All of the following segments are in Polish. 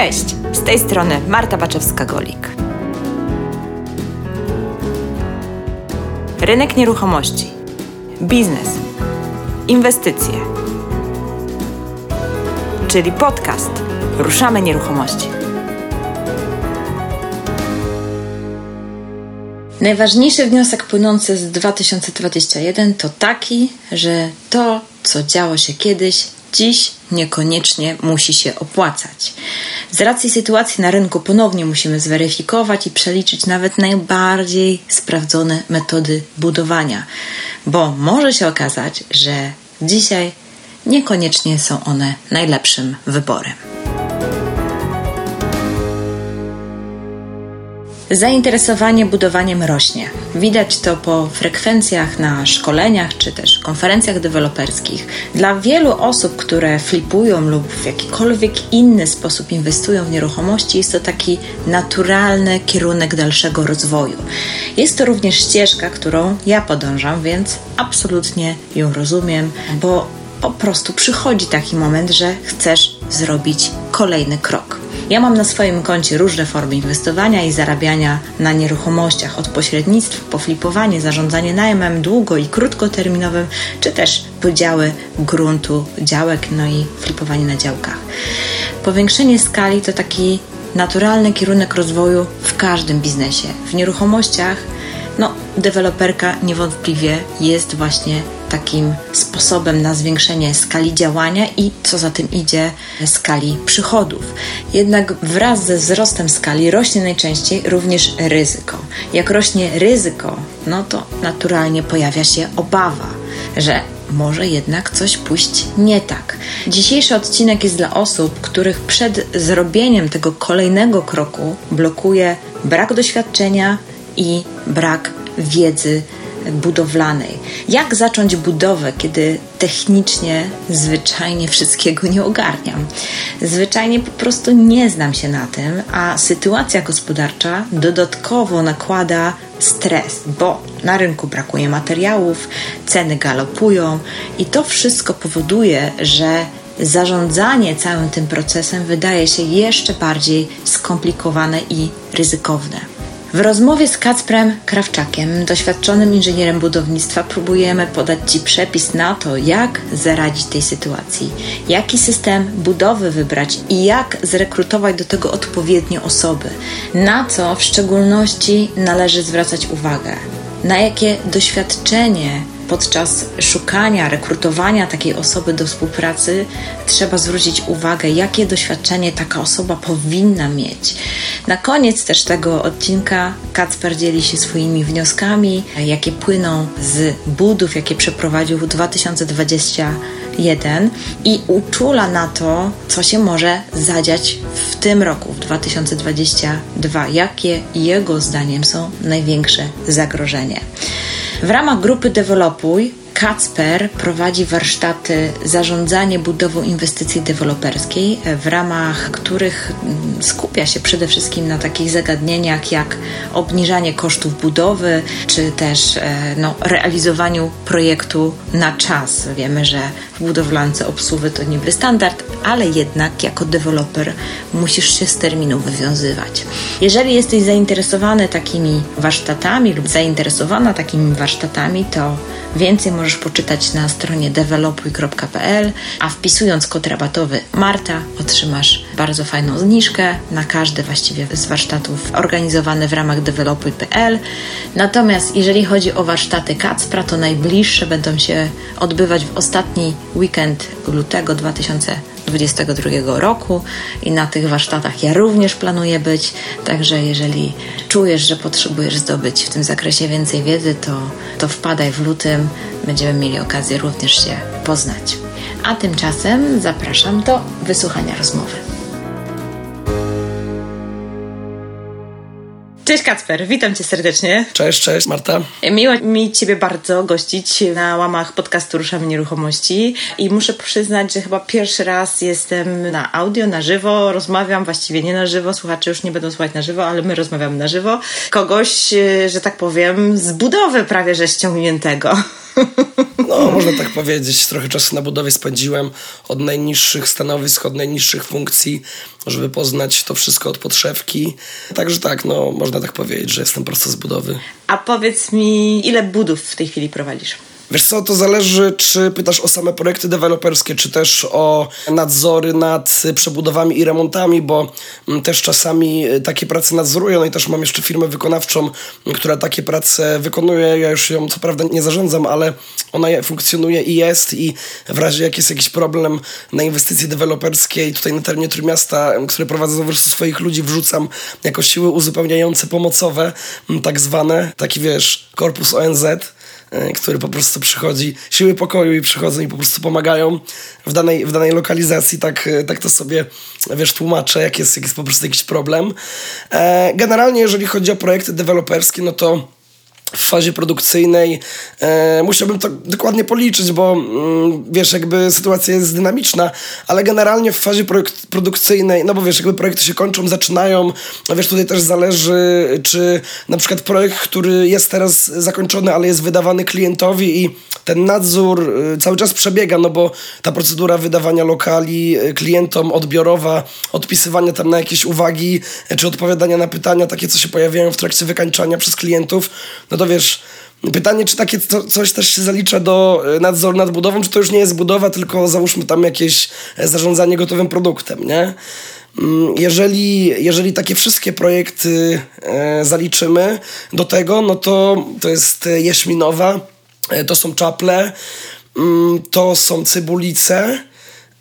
Cześć, z tej strony Marta Baczewska-Golik. Rynek nieruchomości, biznes, inwestycje, czyli podcast Ruszamy Nieruchomości. Najważniejszy wniosek płynący z 2021 to taki, że to, co działo się kiedyś, dziś niekoniecznie musi się opłacać. Z racji sytuacji na rynku ponownie musimy zweryfikować i przeliczyć nawet najbardziej sprawdzone metody budowania, bo może się okazać, że dzisiaj niekoniecznie są one najlepszym wyborem. Zainteresowanie budowaniem rośnie. Widać to po frekwencjach na szkoleniach czy też konferencjach deweloperskich. Dla wielu osób, które flipują lub w jakikolwiek inny sposób inwestują w nieruchomości, jest to taki naturalny kierunek dalszego rozwoju. Jest to również ścieżka, którą ja podążam, więc absolutnie ją rozumiem, bo po prostu przychodzi taki moment, że chcesz zrobić kolejny krok. Ja mam na swoim koncie różne formy inwestowania i zarabiania na nieruchomościach, od pośrednictw po flipowanie, zarządzanie najmem długo i krótkoterminowym, czy też podziały gruntu, działek, no i flipowanie na działkach. Powiększenie skali to taki naturalny kierunek rozwoju w każdym biznesie. W nieruchomościach no, deweloperka niewątpliwie jest właśnie takim sposobem na zwiększenie skali działania i co za tym idzie, skali przychodów. Jednak wraz ze wzrostem skali rośnie najczęściej również ryzyko. Jak rośnie ryzyko, no to naturalnie pojawia się obawa, że może jednak coś pójść nie tak. Dzisiejszy odcinek jest dla osób, których przed zrobieniem tego kolejnego kroku blokuje brak doświadczenia i brak wiedzy budowlanej. Jak zacząć budowę, kiedy technicznie zwyczajnie wszystkiego nie ogarniam? Zwyczajnie po prostu nie znam się na tym, a sytuacja gospodarcza dodatkowo nakłada stres, bo na rynku brakuje materiałów, ceny galopują i to wszystko powoduje, że zarządzanie całym tym procesem wydaje się jeszcze bardziej skomplikowane i ryzykowne. W rozmowie z Kacprem Krawczakiem, doświadczonym inżynierem budownictwa, próbujemy podać Ci przepis na to, jak zaradzić tej sytuacji, jaki system budowy wybrać i jak zrekrutować do tego odpowiednie osoby, na co w szczególności należy zwracać uwagę, na jakie doświadczenie podczas szukania, rekrutowania takiej osoby do współpracy trzeba zwrócić uwagę, jakie doświadczenie taka osoba powinna mieć. Na koniec też tego odcinka Kacper dzieli się swoimi wnioskami, jakie płyną z budów, jakie przeprowadził w 2021 i uczula na to, co się może zadziać w tym roku, w 2022, jakie jego zdaniem są największe zagrożenia. W ramach grupy Developuj Kacper prowadzi warsztaty zarządzanie budową inwestycji deweloperskiej, w ramach których mm, skupia się przede wszystkim na takich zagadnieniach jak obniżanie kosztów budowy, czy też e, no, realizowaniu projektu na czas. Wiemy, że budowlance obsługi to niby standard, ale jednak jako deweloper musisz się z terminów wywiązywać. Jeżeli jesteś zainteresowany takimi warsztatami lub zainteresowana takimi warsztatami, to więcej możesz poczytać na stronie developuj.pl, a wpisując kod rabatowy Marta otrzymasz bardzo fajną zniżkę na każdy właściwie z warsztatów organizowane w ramach developuj.pl. Natomiast jeżeli chodzi o warsztaty Kacpra, to najbliższe będą się odbywać w ostatni weekend lutego 2022 roku i na tych warsztatach ja również planuję być. Także jeżeli czujesz, że potrzebujesz zdobyć w tym zakresie więcej wiedzy, to, to wpadaj w lutym. Będziemy mieli okazję również się poznać. A tymczasem zapraszam do wysłuchania rozmowy. Cześć Kacper, witam Cię serdecznie. Cześć, cześć Marta. Miło mi Ciebie bardzo gościć na łamach podcastu Ruszamy Nieruchomości i muszę przyznać, że chyba pierwszy raz jestem na audio, na żywo, rozmawiam, właściwie nie na żywo, słuchacze już nie będą słuchać na żywo, ale my rozmawiamy na żywo. Kogoś, że tak powiem, z budowy prawie że ściągniętego. No, można tak powiedzieć. Trochę czasu na budowie spędziłem od najniższych stanowisk, od najniższych funkcji, żeby poznać to wszystko od podszewki. Także tak, no, można tak powiedzieć, że jestem prosto z budowy. A powiedz mi, ile budów w tej chwili prowadzisz? Wiesz co, to zależy, czy pytasz o same projekty deweloperskie, czy też o nadzory nad przebudowami i remontami, bo mm, też czasami y, takie prace nadzoruję, no i też mam jeszcze firmę wykonawczą, która takie prace wykonuje. Ja już ją co prawda nie zarządzam, ale ona funkcjonuje i jest. I w razie jak jest jakiś problem na inwestycje deweloperskie i tutaj na terenie Trójmiasta, które prowadzę po prostu swoich ludzi, wrzucam jako siły uzupełniające, pomocowe, tak zwane, taki wiesz, korpus ONZ, który po prostu przychodzi, siły pokoju i przychodzą i po prostu pomagają w danej, w danej lokalizacji, tak, e, tak to sobie, wiesz, tłumaczę, jak jest, jak jest po prostu jakiś problem. E, generalnie, jeżeli chodzi o projekty deweloperskie, no to w fazie produkcyjnej. E, musiałbym to dokładnie policzyć, bo mm, wiesz, jakby sytuacja jest dynamiczna, ale generalnie w fazie produkcyjnej, no bo wiesz, jakby projekty się kończą, zaczynają, no wiesz, tutaj też zależy, czy na przykład projekt, który jest teraz zakończony, ale jest wydawany klientowi i ten nadzór y, cały czas przebiega, no bo ta procedura wydawania lokali y, klientom, odbiorowa, odpisywania tam na jakieś uwagi, czy odpowiadania na pytania takie, co się pojawiają w trakcie wykańczania przez klientów, no to wiesz, Pytanie, czy takie co, coś też się zalicza do nadzoru nad budową, czy to już nie jest budowa, tylko załóżmy tam jakieś e, zarządzanie gotowym produktem, nie? Mm, jeżeli, jeżeli takie wszystkie projekty e, zaliczymy do tego, no to to jest Jeśminowa, E, to są czaple, mm, to są cybulice,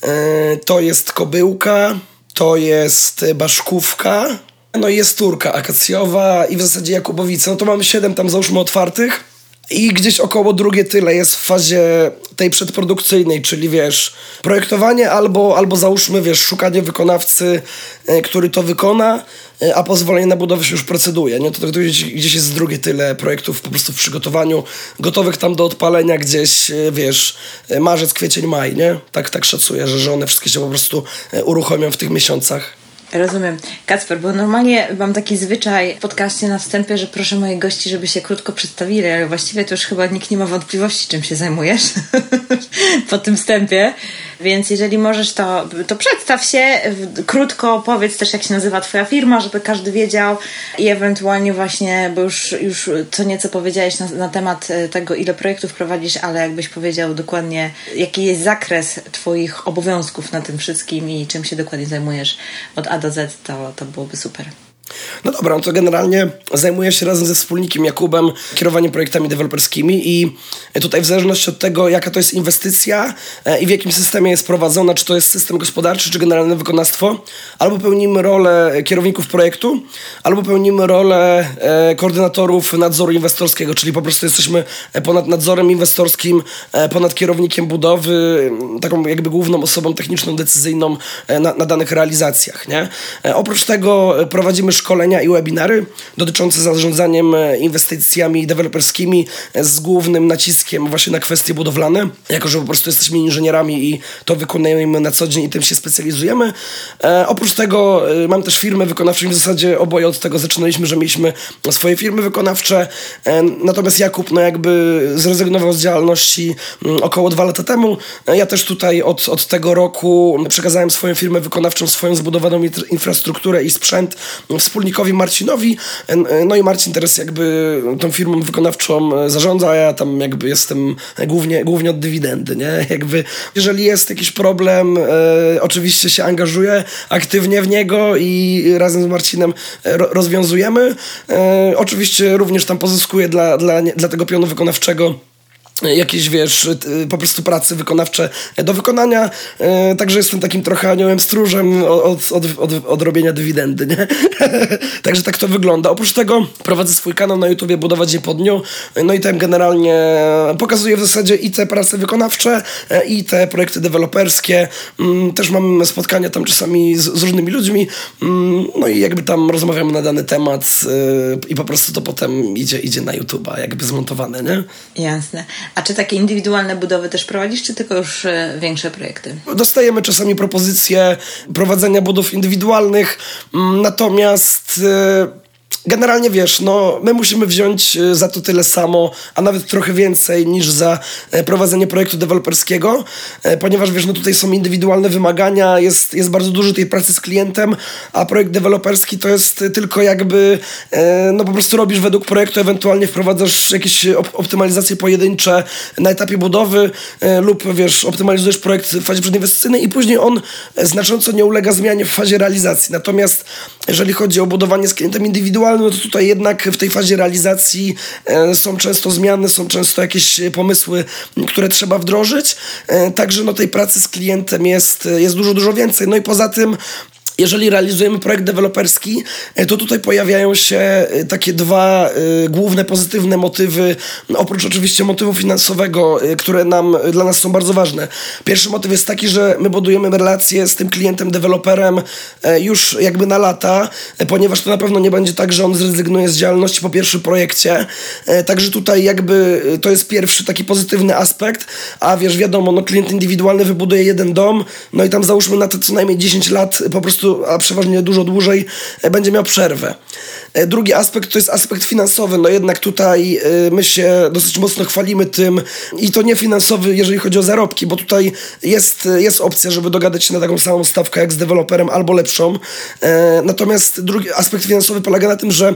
e, to jest kobyłka, to jest baszkówka, no jest turka akacjowa i w zasadzie jakubowica. No to mamy siedem tam załóżmy otwartych. I gdzieś około drugie tyle jest w fazie tej przedprodukcyjnej, czyli wiesz, projektowanie albo, albo załóżmy, wiesz, szukanie wykonawcy, e, który to wykona, e, a pozwolenie na budowę się już proceduje, nie? To, to gdzieś, gdzieś jest drugie tyle projektów po prostu w przygotowaniu, gotowych tam do odpalenia gdzieś, e, wiesz, marzec, kwiecień, maj, nie? Tak, tak szacuję, że, że one wszystkie się po prostu uruchomią w tych miesiącach. Rozumiem. Kacper, bo normalnie mam taki zwyczaj w podcaście na wstępie, że proszę moich gości, żeby się krótko przedstawili, ale właściwie to już chyba nikt nie ma wątpliwości, czym się zajmujesz po tym wstępie. Więc jeżeli możesz, to, to przedstaw się, krótko powiedz też, jak się nazywa Twoja firma, żeby każdy wiedział i ewentualnie właśnie, bo już, już co nieco powiedziałeś na, na temat e, tego, ile projektów prowadzisz, ale jakbyś powiedział dokładnie, jaki jest zakres Twoich obowiązków na tym wszystkim i czym się dokładnie zajmujesz od A do Z, to, to byłoby super. No dobra, no to generalnie zajmuję się razem ze wspólnikiem Jakubem kierowaniem projektami deweloperskimi i tutaj w zależności od tego, jaka to jest inwestycja e, i w jakim systemie jest prowadzona, czy to jest system gospodarczy, czy generalne wykonawstwo, albo pełnimy rolę kierowników projektu, albo pełnimy rolę e, koordynatorów nadzoru inwestorskiego, czyli po prostu jesteśmy ponad nadzorem inwestorskim, e, ponad kierownikiem budowy, taką jakby główną osobą techniczną, decyzyjną na, na danych realizacjach. Nie? Oprócz tego prowadzimy szkolenia i webinary dotyczące zarządzaniem e, inwestycjami deweloperskimi e, z głównym naciskiem właśnie na kwestie budowlane, jako że po prostu jesteśmy inżynierami i to wykonujemy na co dzień i tym się specjalizujemy. E, oprócz tego e, mam też firmy wykonawcze w zasadzie oboje od tego zaczynaliśmy, że mieliśmy swoje firmy wykonawcze, e, natomiast Jakub no jakby zrezygnował z działalności mm, około dwa lata temu. Ja też tutaj od, od tego roku przekazałem swoją firmę wykonawczą, swoją zbudowaną infrastrukturę i sprzęt wspólnikowi Marcinowi. No i Marcin teraz jakby tą firmą wykonawczą e, zarządza, a ja tam jakby jestem głównie, głównie od dywidendy, nie? Jakby jeżeli jest jakiś problem, e, oczywiście się angażuję aktywnie w niego i razem z Marcinem e, ro, rozwiązujemy. E, oczywiście również tam pozyskuję dla, dla, dla tego pionu wykonawczego jakieś, wiesz, po prostu prace wykonawcze do wykonania. E, także jestem takim trochę aniołem stróżem od, od, od, od robienia dywidendy, nie? Także tak to wygląda. Oprócz tego prowadzę swój kanał na YouTubie Budować Dzień po dniu. No i tam generalnie pokazuję w zasadzie i te prace wykonawcze, e, i te projekty deweloperskie. Mm, też mam spotkania tam czasami z, z różnymi ludźmi. Mm, no i jakby tam rozmawiamy na dany temat i po prostu to potem idzie, idzie na YouTube'a, jakby zmontowane, nie? Jasne. A czy takie indywidualne budowy też prowadzisz, czy tylko już e, większe projekty? Dostajemy czasami propozycje prowadzenia budów indywidualnych, mm, natomiast e, generalnie wiesz, no my musimy wziąć e, za to tyle samo, a nawet trochę więcej niż za e, prowadzenie projektu deweloperskiego, e, ponieważ wiesz, no tutaj są indywidualne wymagania, jest, jest bardzo dużo tej pracy z klientem, a projekt deweloperski to jest tylko jakby, no po prostu robisz według projektu, ewentualnie wprowadzasz jakieś op optymalizacje pojedyncze na etapie budowy lub wiesz, optymalizujesz projekt w fazie przedinwestycyjnej i później on znacząco nie ulega zmianie w fazie realizacji. Natomiast jeżeli chodzi o budowanie z klientem indywidualnym, no to tutaj jednak w tej fazie realizacji e, są często zmiany, są często jakieś pomysły, które trzeba wdrożyć. E, także no tej pracy z klientem jest, jest dużo, dużo więcej. No i poza tym jeżeli realizujemy projekt deweloperski, e, to tutaj pojawiają się e, takie dwa y, główne pozytywne motywy, oprócz oczywiście motywu finansowego, które nam, dla nas są bardzo ważne. Pierwszy motyw jest taki, że my budujemy relacje z tym klientem, deweloperem już jakby na lata, ponieważ to na pewno nie będzie tak, że on zrezygnuje z działalności po pierwszym projekcie. Także tutaj jakby to jest pierwszy taki pozytywny aspekt, a wiesz, wiadomo, no klient indywidualny wybuduje jeden dom, no i tam załóżmy na to co najmniej 10 lat po prostu a przeważnie dużo dłużej, e, będzie miał przerwę. E, drugi aspekt to jest aspekt finansowy. No jednak tutaj e, my się dosyć mocno chwalimy tym i to nie finansowy, jeżeli chodzi o zarobki, bo tutaj jest, jest opcja, żeby dogadać się na taką samą stawkę jak z deweloperem albo lepszą. Natomiast drugi aspekt finansowy polega na tym, że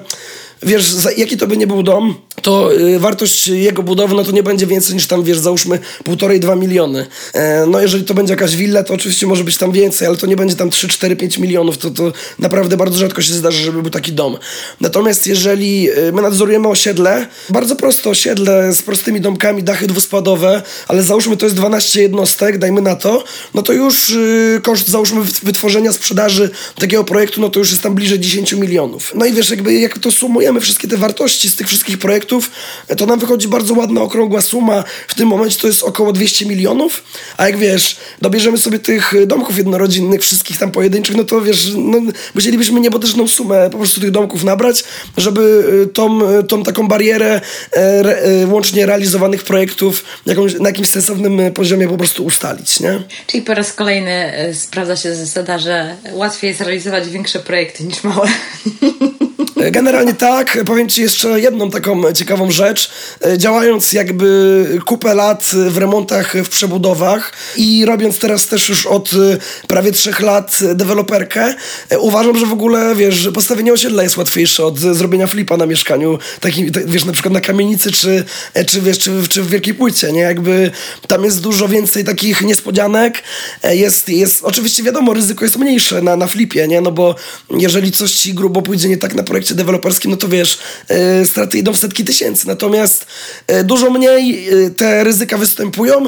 wiesz, jaki to by nie był dom, to y, wartość jego budowy, no to nie będzie więcej niż tam, wiesz, załóżmy półtorej, dwa miliony. E, no jeżeli to będzie jakaś willa, to oczywiście może być tam więcej, ale to nie będzie tam 3, 4, 5 milionów, to, to naprawdę bardzo rzadko się zdarzy, żeby był taki dom. Natomiast jeżeli y, my nadzorujemy osiedle, bardzo prosto osiedle z prostymi domkami, dachy dwuspadowe, ale załóżmy to jest 12 jednostek, dajmy na to, no to już y, koszt, załóżmy wytworzenia, sprzedaży takiego projektu, no to już jest tam bliżej 10 milionów. No i wiesz, jakby jak to sumujemy wszystkie te wartości z tych wszystkich projektów, to nam wychodzi bardzo ładna, okrągła suma. W tym momencie to jest około 200 milionów, a jak wiesz, dobierzemy sobie tych domków jednorodzinnych, wszystkich tam pojedynczych, no to wiesz, no, musielibyśmy niebotyczną sumę po prostu tych domków nabrać, żeby y, tą, tą taką barierę e, e, łącznie realizowanych projektów jakąś, na jakimś sensownym poziomie po prostu ustalić, nie? Czyli po raz kolejny e, sprawdza się zasada, że łatwiej jest realizować większe projekty niż małe. Generalnie tak. Powiem Ci jeszcze jedną taką ciekawą rzecz. E, działając jakby kupę lat w remontach, w przebudowach i robiąc teraz też już od e, prawie trzech lat deweloperkę, e, uważam, że w ogóle, wiesz, postawienie osiedla jest łatwiejsze od zrobienia flipa na mieszkaniu, takim, wiesz, na przykład na kamienicy, czy, czy wiesz, czy, czy w Wielkiej Płycie, nie? Jakby tam jest dużo więcej takich niespodzianek. Jest, jest oczywiście wiadomo, ryzyko jest mniejsze na, na flipie, nie? No bo jeżeli coś Ci grubo pójdzie nie tak na projekcie deweloperskim, no to wiesz, e, straty idą w setki tysięcy. Natomiast e, dużo mniej e, te ryzyka występują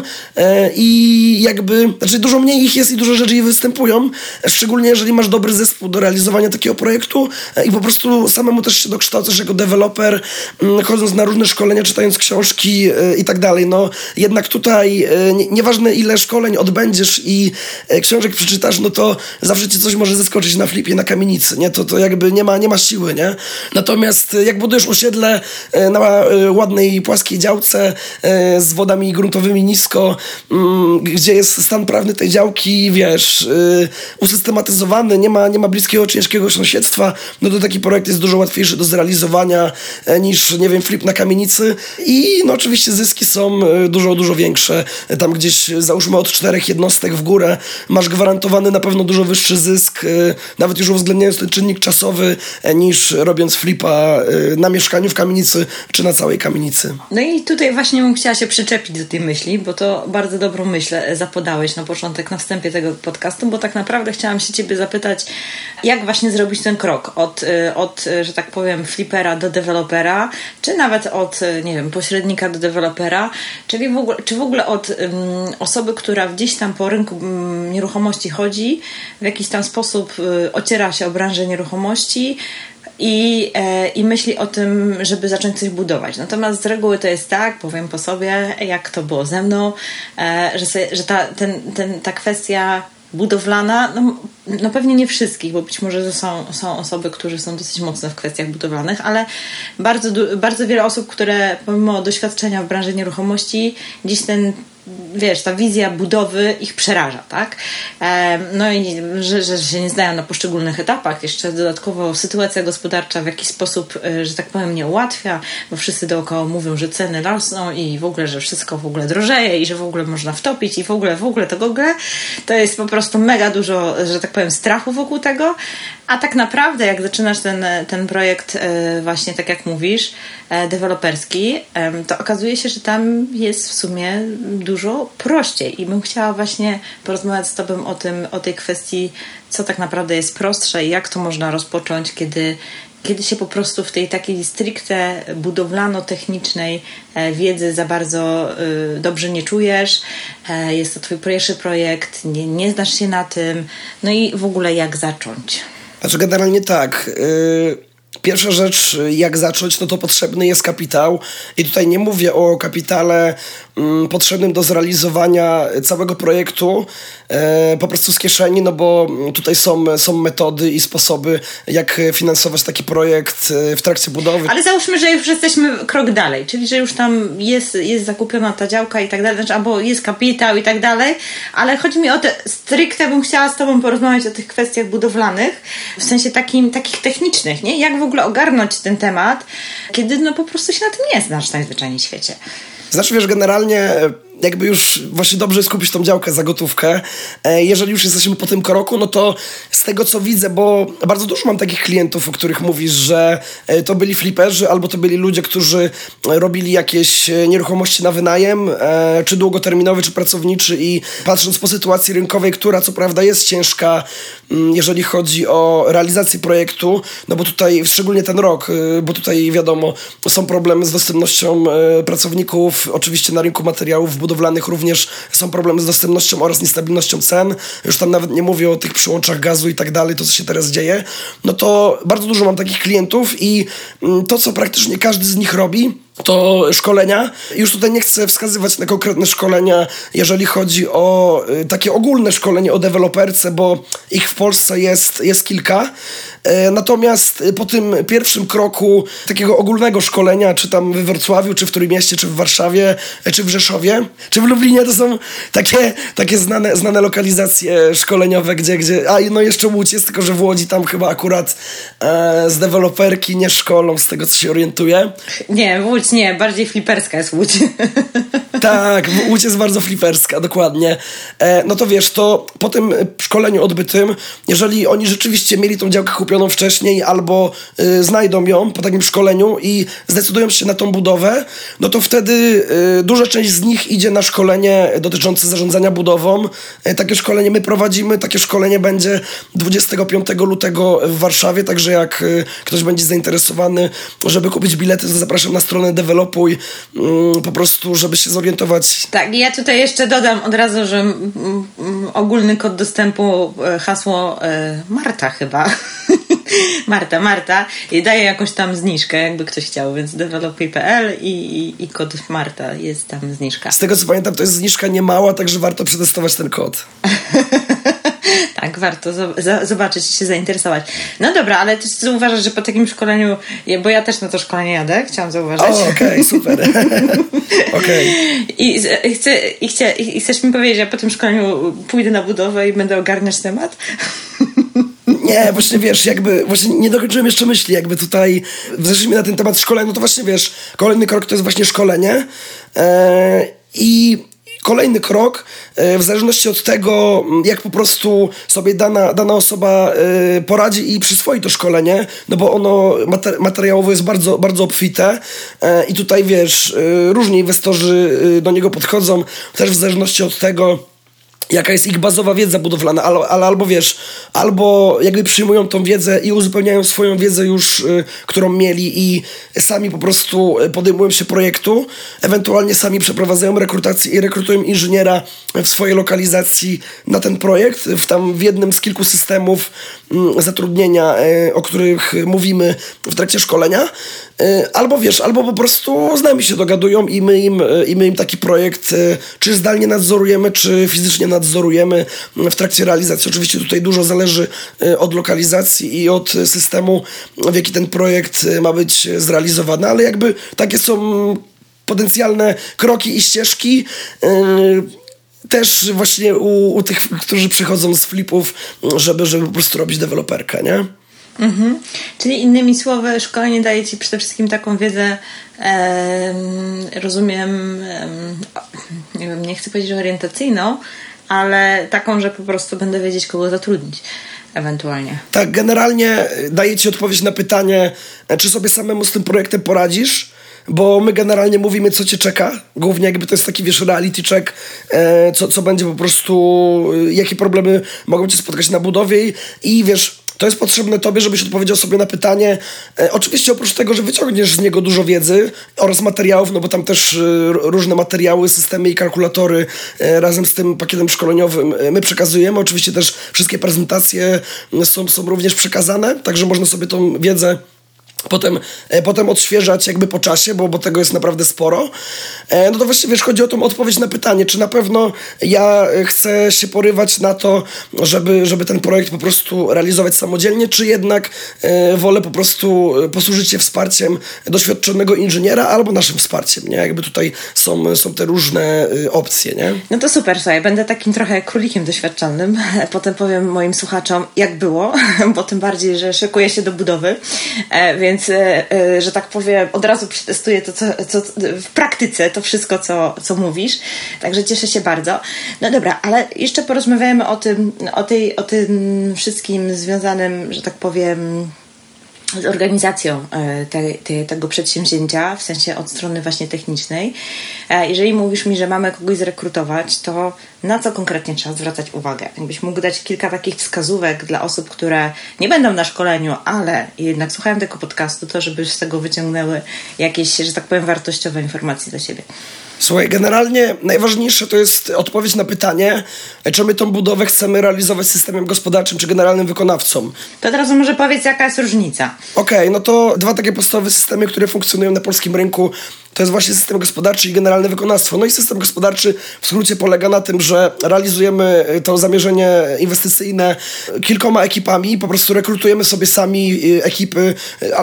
i jakby, znaczy dużo mniej ich jest i dużo rzeczy występują, szczególnie jeżeli masz dobry zespół do realizowania takiego projektu i po prostu samemu też się dokształcasz jako deweloper, mm, chodząc na różne szkolenia, czytając książki i tak dalej. No jednak tutaj nieważne ile szkoleń odbędziesz i książek przeczytasz, no to zawsze ci coś może zaskoczyć na flipie, na kamienicy, nie? To, to jakby nie ma, nie ma siły, nie? Natomiast e, jak budujesz osiedle e, na e, ładnej, płaskiej działce z wodami gruntowymi nisko, mm, gdzie jest stan prawny tej działki, wiesz, usystematyzowany, nie ma, nie ma bliskiego, ciężkiego sąsiedztwa, no to taki projekt jest dużo łatwiejszy do zrealizowania niż, nie wiem, flip na kamienicy i no oczywiście zyski są dużo, dużo większe. Tam gdzieś załóżmy od czterech jednostek w górę masz gwarantowany na pewno dużo wyższy zysk, nawet już uwzględniając ten czynnik czasowy, niż robiąc flipa y, na mieszkaniu w kamienicy czy na całej kamienicy. No i tutaj właśnie bym chciała się przyczepić do tej myśli, bo to bardzo dobrą myśl zapodałeś na początek, na wstępie tego podcastu, bo tak naprawdę chciałam się ciebie zapytać, jak właśnie zrobić ten krok od, y, od że tak powiem, flipera do dewelopera, czy nawet od, nie wiem, pośrednika do dewelopera, czyli w ogóle, czy w ogóle od um, osoby, która gdzieś tam po rynku um, nieruchomości chodzi, w jakiś tam sposób um, ociera się o branżę nieruchomości, i, e, i myśli o tym, żeby zacząć coś budować. Natomiast z reguły to jest tak, powiem po sobie, jak to było ze mną, e, że, że ta, ten, ten, ta kwestia budowlana, no, no pewnie nie wszystkich, bo być może są, są osoby, które są dosyć mocne w kwestiach budowlanych, ale bardzo, bardzo wiele osób, które pomimo doświadczenia w branży nieruchomości, gdzieś ten wiesz, ta wizja budowy ich przeraża, tak? No i że, że się nie znają na poszczególnych etapach. Jeszcze dodatkowo sytuacja gospodarcza w jakiś sposób, e, że tak powiem, nie ułatwia, bo wszyscy dookoła mówią, że ceny rosną i w ogóle, że wszystko w ogóle drożeje i że w ogóle można wtopić i w ogóle, w ogóle to w ogóle. To jest po prostu mega dużo, że tak powiem, strachu wokół tego. A tak naprawdę, jak zaczynasz ten, ten projekt, e, właśnie tak jak mówisz, e, deweloperski, to okazuje się, że tam jest w sumie dużo prościej. I bym chciała właśnie porozmawiać z Tobą o tym, o tej kwestii, co tak naprawdę jest prostsze i jak to można rozpocząć, kiedy, kiedy się po prostu w tej takiej stricte budowlano-technicznej e, wiedzy za bardzo dobrze nie czujesz, jest to Twój pierwszy projekt, nie, nie znasz się na tym, no i w ogóle jak zacząć. Znaczy generalnie tak. Yy, pierwsza rzecz, jak zacząć, no to potrzebny jest kapitał. I tutaj nie mówię o kapitale mm, potrzebnym do zrealizowania całego projektu po prostu z kieszeni, no bo tutaj są, są metody i sposoby, jak finansować taki projekt e, w trakcie budowy. Ale załóżmy, że już jesteśmy krok dalej, czyli że już tam jest, jest zakupiona ta działka i tak dalej, znaczy, albo jest kapitał i tak dalej, ale chodzi mi o te stricte, bym chciała z Tobą porozmawiać o tych kwestiach budowlanych, w sensie takim, takich technicznych, nie? Jak w ogóle ogarnąć ten temat, kiedy no po prostu się na tym nie znasz najzwyczajniej w świecie. Znaczy, wiesz, generalnie jakby już właśnie dobrze skupić tą działkę za gotówkę. E, jeżeli już jesteśmy po tym kroku, no to z tego co widzę, bo bardzo dużo mam takich klientów, o których mówisz, że e, to byli fliperzy albo to byli ludzie, którzy robili jakieś e, nieruchomości na wynajem, czy długoterminowy, czy pracowniczy i patrząc po sytuacji rynkowej, która co prawda jest ciężka, mm, jeżeli chodzi o realizację projektu, no bo tutaj szczególnie ten rok, bo tutaj wiadomo, są problemy z dostępnością pracowników, oczywiście na rynku materiałów budowlanych również są problemy z dostępnością oraz niestabilnością cen. Już tam nawet nie mówię o tych przyłączach gazu i tak dalej, to co się teraz dzieje. No to bardzo dużo mam takich klientów i mm, to, co praktycznie każdy z nich robi, to szkolenia. Już tutaj nie chcę wskazywać na konkretne szkolenia, jeżeli chodzi o y, takie ogólne szkolenie o deweloperce, bo ich w Polsce jest, jest kilka. E, natomiast y, po tym pierwszym kroku takiego ogólnego szkolenia, czy tam we Wrocławiu, czy w Trójmieście, czy w Warszawie, e, czy w Rzeszowie, czy w Lublinie, to są takie, takie znane, znane lokalizacje szkoleniowe, gdzie, gdzie... A, no jeszcze Łódź jest, tylko że w Łodzi tam chyba akurat e, z deweloperki nie szkolą, z tego co się orientuję. Nie, Łódź Łódź nie, bardziej fliperska jest Łódź. Tak, Łódź jest bardzo fliperska, dokładnie. E, no to wiesz, to po tym szkoleniu odbytym, jeżeli oni rzeczywiście mieli tą działkę kupioną wcześniej albo y, znajdą ją po takim szkoleniu i zdecydują się na tą budowę, no to wtedy y, duża część z nich idzie na szkolenie dotyczące zarządzania budową. E, takie szkolenie my prowadzimy, takie szkolenie będzie 25 lutego w Warszawie, także jak y, ktoś będzie zainteresowany, żeby kupić bilety, to zapraszam na stronę dewelopuj, mm, po prostu, żeby się zorientować. Tak, ja tutaj jeszcze dodam od razu, że ogólny kod dostępu, e, hasło e, Marta chyba. Marta, Marta i daje jakąś tam zniżkę, jakby ktoś chciał, więc developuj.pl i, i, i kod Marta, jest tam zniżka. Z tego co pamiętam, to jest zniżka niemała, także warto przetestować ten kod. tak, warto zobaczyć, się zainteresować. No dobra, ale ty, ty uważasz, że po takim szkoleniu, bo ja też na to szkolenie jadę, chciałam zauważyć. okej, okay, super. okay. I, chcę, i, chcę, I chcesz mi powiedzieć, że ja po tym szkoleniu pójdę na budowę i będę ogarniać temat? Nie, właśnie wiesz, jakby, właśnie nie dokończyłem jeszcze myśli, jakby tutaj zeszliśmy na ten temat szkolenia, no to właśnie wiesz, kolejny krok to jest właśnie szkolenie yy, i Kolejny krok, e, w zależności od tego, jak po prostu sobie dana, dana osoba e, poradzi i przyswoi to szkolenie, no bo ono materiałowo jest bardzo, bardzo obfite e, i tutaj wiesz, różni inwestorzy do niego podchodzą, też w zależności od tego, jaka jest ich bazowa wiedza budowlana, ale, ale, albo wiesz, albo jakby przyjmują tą wiedzę i uzupełniają swoją wiedzę już, y, którą mieli i sami po prostu podejmują się projektu, ewentualnie sami przeprowadzają rekrutację i rekrutują inżyniera w swojej lokalizacji na ten projekt, w tam w jednym z kilku systemów y, zatrudnienia, y, o których mówimy w trakcie szkolenia, y, albo wiesz, albo po prostu z nami się dogadują i my im, y, i my im taki projekt y, czy zdalnie nadzorujemy, czy fizycznie nadzorujemy w trakcie realizacji. Oczywiście tutaj dużo zależy od lokalizacji i od systemu, w jaki ten projekt ma być zrealizowany, ale jakby takie są potencjalne kroki i ścieżki. Też właśnie u, u tych, którzy przychodzą z flipów, żeby, żeby po prostu robić deweloperkę, nie? Mhm. Czyli innymi słowy, szkolenie daje Ci przede wszystkim taką wiedzę, e, rozumiem, e, nie wiem, nie chcę powiedzieć orientacyjną, ale taką, że po prostu będę wiedzieć, kogo zatrudnić ewentualnie. Tak, generalnie daje Ci odpowiedź na pytanie, czy sobie samemu z tym projektem poradzisz, bo my generalnie mówimy, co cię czeka. Głównie jakby to jest taki, wiesz, reality check, e, co, co będzie po prostu, e, jakie problemy mogą cię spotkać na budowie i wiesz, to jest potrzebne tobie, żebyś odpowiedział sobie na pytanie. E, oczywiście oprócz tego, że wyciągniesz z niego dużo wiedzy oraz materiałów, no bo tam też e, różne materiały, systemy i kalkulatory e, razem z tym pakietem szkoleniowym e, my przekazujemy. Oczywiście też wszystkie prezentacje są, są również przekazane, także można sobie tą wiedzę potem, e, potem odświeżać jakby po czasie, bo, bo tego jest naprawdę sporo. E, no to właściwie wiesz, chodzi o tą odpowiedź na pytanie, czy na pewno ja chcę się porywać na to, żeby, żeby ten projekt po prostu realizować samodzielnie, czy jednak e, wolę po prostu posłużyć się wsparciem doświadczonego inżyniera albo naszym wsparciem, nie? Jakby tutaj są, są te różne opcje, nie? No to super, słuchaj, będę takim trochę królikiem doświadczalnym. Potem powiem moim słuchaczom, jak było, bo tym bardziej, że szykuję się do budowy, więc więc, e, e, że tak powiem, od razu przetestuję to, co, co w praktyce, to wszystko, co, co mówisz. Także cieszę się bardzo. No dobra, ale jeszcze porozmawiajmy o tym, o, tej, o tym wszystkim związanym, że tak powiem, z organizacją e, te, te, tego przedsięwzięcia, w sensie od strony właśnie technicznej. E, jeżeli mówisz mi, że mamy kogoś zrekrutować, to na co konkretnie trzeba zwracać uwagę? Jakbyś mógł dać kilka takich wskazówek dla osób, które nie będą na szkoleniu, ale jednak słuchają tego podcastu, to żeby z tego wyciągnęły jakieś, że tak powiem, wartościowe informacje dla siebie. Słuchaj, generalnie najważniejsze to jest odpowiedź na pytanie, czy my tą budowę chcemy realizować systemem gospodarczym, czy generalnym wykonawcą. To teraz może powiedz, jaka jest różnica. Okej, okay, no to dwa takie podstawowe systemy, które funkcjonują na polskim rynku to jest właśnie system gospodarczy i generalne wykonawstwo. No i system gospodarczy w skrócie polega na tym, że realizujemy y, to zamierzenie inwestycyjne kilkoma ekipami, po prostu rekrutujemy sobie sami y, ekipy,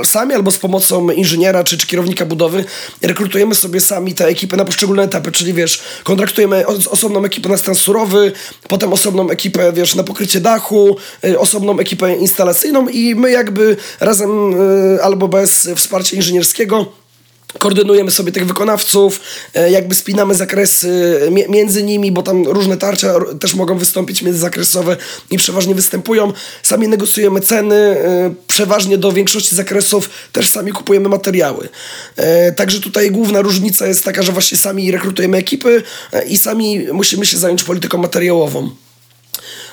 y, sami albo z pomocą inżyniera czy, czy kierownika budowy, rekrutujemy sobie sami te ekipy na poszczególne etapy, czyli wiesz, kontraktujemy osobną ekipę na stan surowy, potem osobną ekipę, wiesz, na pokrycie dachu, osobną ekipę instalacyjną i my jakby razem albo bez wsparcia inżynierskiego koordynujemy sobie tych wykonawców, e, jakby spinamy zakresy między nimi, bo tam różne tarcia też mogą wystąpić międzyzakresowe i przeważnie występują. Sami negocjujemy ceny, e, przeważnie do większości zakresów też sami kupujemy materiały. E, także tutaj główna różnica jest taka, że właśnie sami rekrutujemy ekipy i sami musimy się zająć polityką materiałową.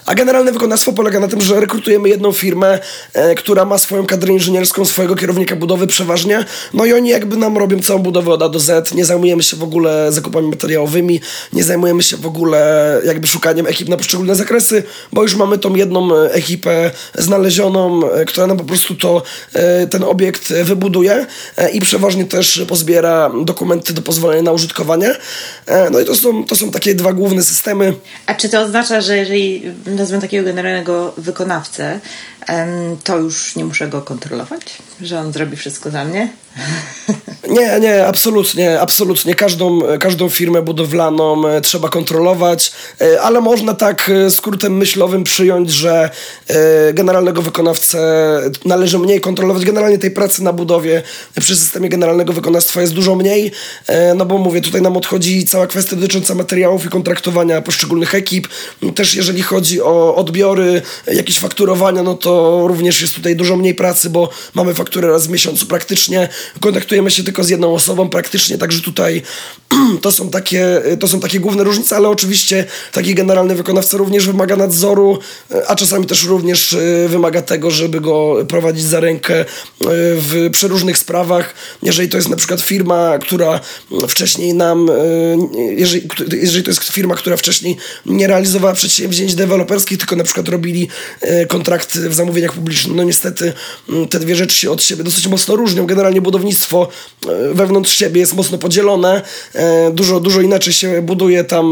A generalne wykonawstwo polega na tym, że rekrutujemy jedną firmę, e, która ma swoją kadrę inżynierską, swojego kierownika budowy przeważnie, no i oni jakby nam robią całą budowę od A do Z, nie zajmujemy się w ogóle zakupami materiałowymi, nie zajmujemy się w ogóle jakby szukaniem ekip na poszczególne zakresy, bo już mamy tą jedną e, ekipę znalezioną, e, która nam po prostu to, e, ten obiekt wybuduje i przeważnie też pozbiera dokumenty do pozwolenia na użytkowanie. No i to są, to są takie dwa główne systemy. A czy to oznacza, że jeżeli nazwę takiego generalnego wykonawcę, to już nie muszę go kontrolować, że on zrobi wszystko za mnie. Nie, nie, absolutnie, absolutnie. Każdą, każdą firmę budowlaną e, trzeba kontrolować, e, ale można tak e, skrótem myślowym przyjąć, że generalnego wykonawcę należy mniej kontrolować. Generalnie tej pracy na budowie przy systemie generalnego wykonawstwa jest dużo mniej, no bo mówię, tutaj nam odchodzi cała kwestia dotycząca materiałów i kontraktowania poszczególnych ekip. Też jeżeli chodzi o odbiory, jakieś fakturowania, no to również jest tutaj dużo mniej pracy, bo mamy fakturę raz w miesiącu praktycznie kontaktujemy się tylko z jedną osobą praktycznie, także tutaj to są takie, to są takie główne różnice, ale oczywiście taki generalny wykonawca również wymaga nadzoru, a czasami też również e, wymaga tego, żeby go prowadzić za rękę w przeróżnych sprawach. Jeżeli to jest na przykład firma, która wcześniej nam, jeżeli, jeżeli to jest firma, która wcześniej nie realizowała przedsięwzięć deweloperskich, tylko na przykład robili kontrakt w zamówieniach publicznych. No niestety mm, te dwie rzeczy się od siebie dosyć mocno różnią. Generalnie budownictwo e, wewnątrz siebie jest mocno podzielone. E, dużo, dużo inaczej się buduje tam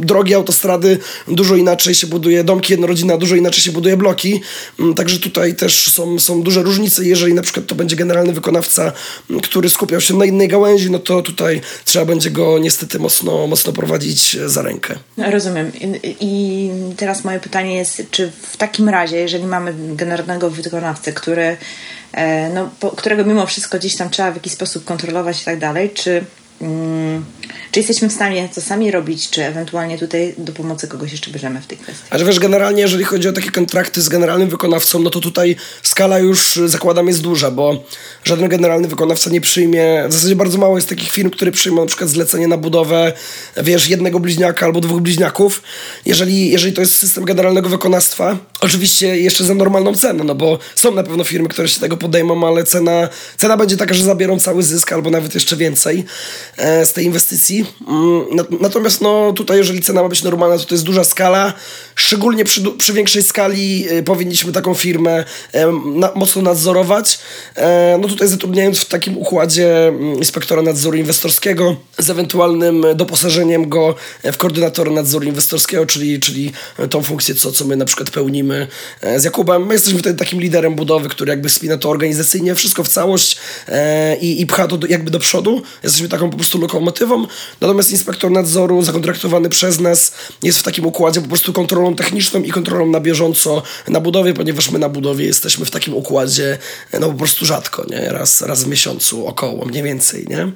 drogi, autostrady, dużo inaczej się buduje domki jednorodzinne, dużo inaczej się buduje bloki. Mm, także tutaj też są, są duże różnice. Jeżeli na przykład to będzie generalny wykonawca, mm, który skupiał się na innej gałęzi, no to tutaj trzeba będzie go niestety mocno, mocno prowadzić za rękę. Rozumiem. I teraz moje pytanie jest, czy w takim razie, jeżeli mamy generalnego wykonawcę, który, e, no, po, którego mimo wszystko gdzieś tam trzeba w jakiś sposób kontrolować i tak dalej, czy czy jesteśmy w stanie to sami robić, czy ewentualnie tutaj do pomocy kogoś jeszcze bierzemy w tej kwestii? A że wiesz, generalnie jeżeli chodzi o takie kontrakty z generalnym wykonawcą, no to tutaj skala już zakładam jest duża, bo żaden generalny wykonawca nie przyjmie, w zasadzie bardzo mało jest takich firm, które przyjmą na przykład zlecenie na budowę, wiesz, jednego bliźniaka albo dwóch bliźniaków. Jeżeli, jeżeli to jest system generalnego wykonawstwa, oczywiście jeszcze za normalną cenę, no bo są na pewno firmy, które się tego podejmą, ale cena, cena będzie taka, że zabiorą cały zysk albo nawet jeszcze więcej e, z tej inwestycji. Mm, natomiast no, tutaj, jeżeli cena ma być normalna, to to jest duża skala. Szczególnie przy, przy większej skali y, powinniśmy taką firmę na, mocno nadzorować. E, no tutaj zatrudniając w takim układzie mm, inspektora nadzoru inwestorskiego z ewentualnym doposażeniem go w koordynatora nadzoru inwestorskiego, czyli, czyli tą funkcję, co, co my na przykład pełnimy e, z Jakubem. My jesteśmy wtedy takim liderem budowy, który jakby spina to organizacyjnie, wszystko w całość e, i, i pcha to do, jakby do przodu. Jesteśmy taką po prostu lokomotywą. Natomiast inspektor nadzoru zakontraktowany przez nas jest w takim układzie po prostu kontrolą techniczną i kontrolą na bieżąco na budowie, ponieważ my na budowie jesteśmy w takim układzie no po prostu rzadko, nie? Raz, raz w miesiącu około, mniej więcej, nie?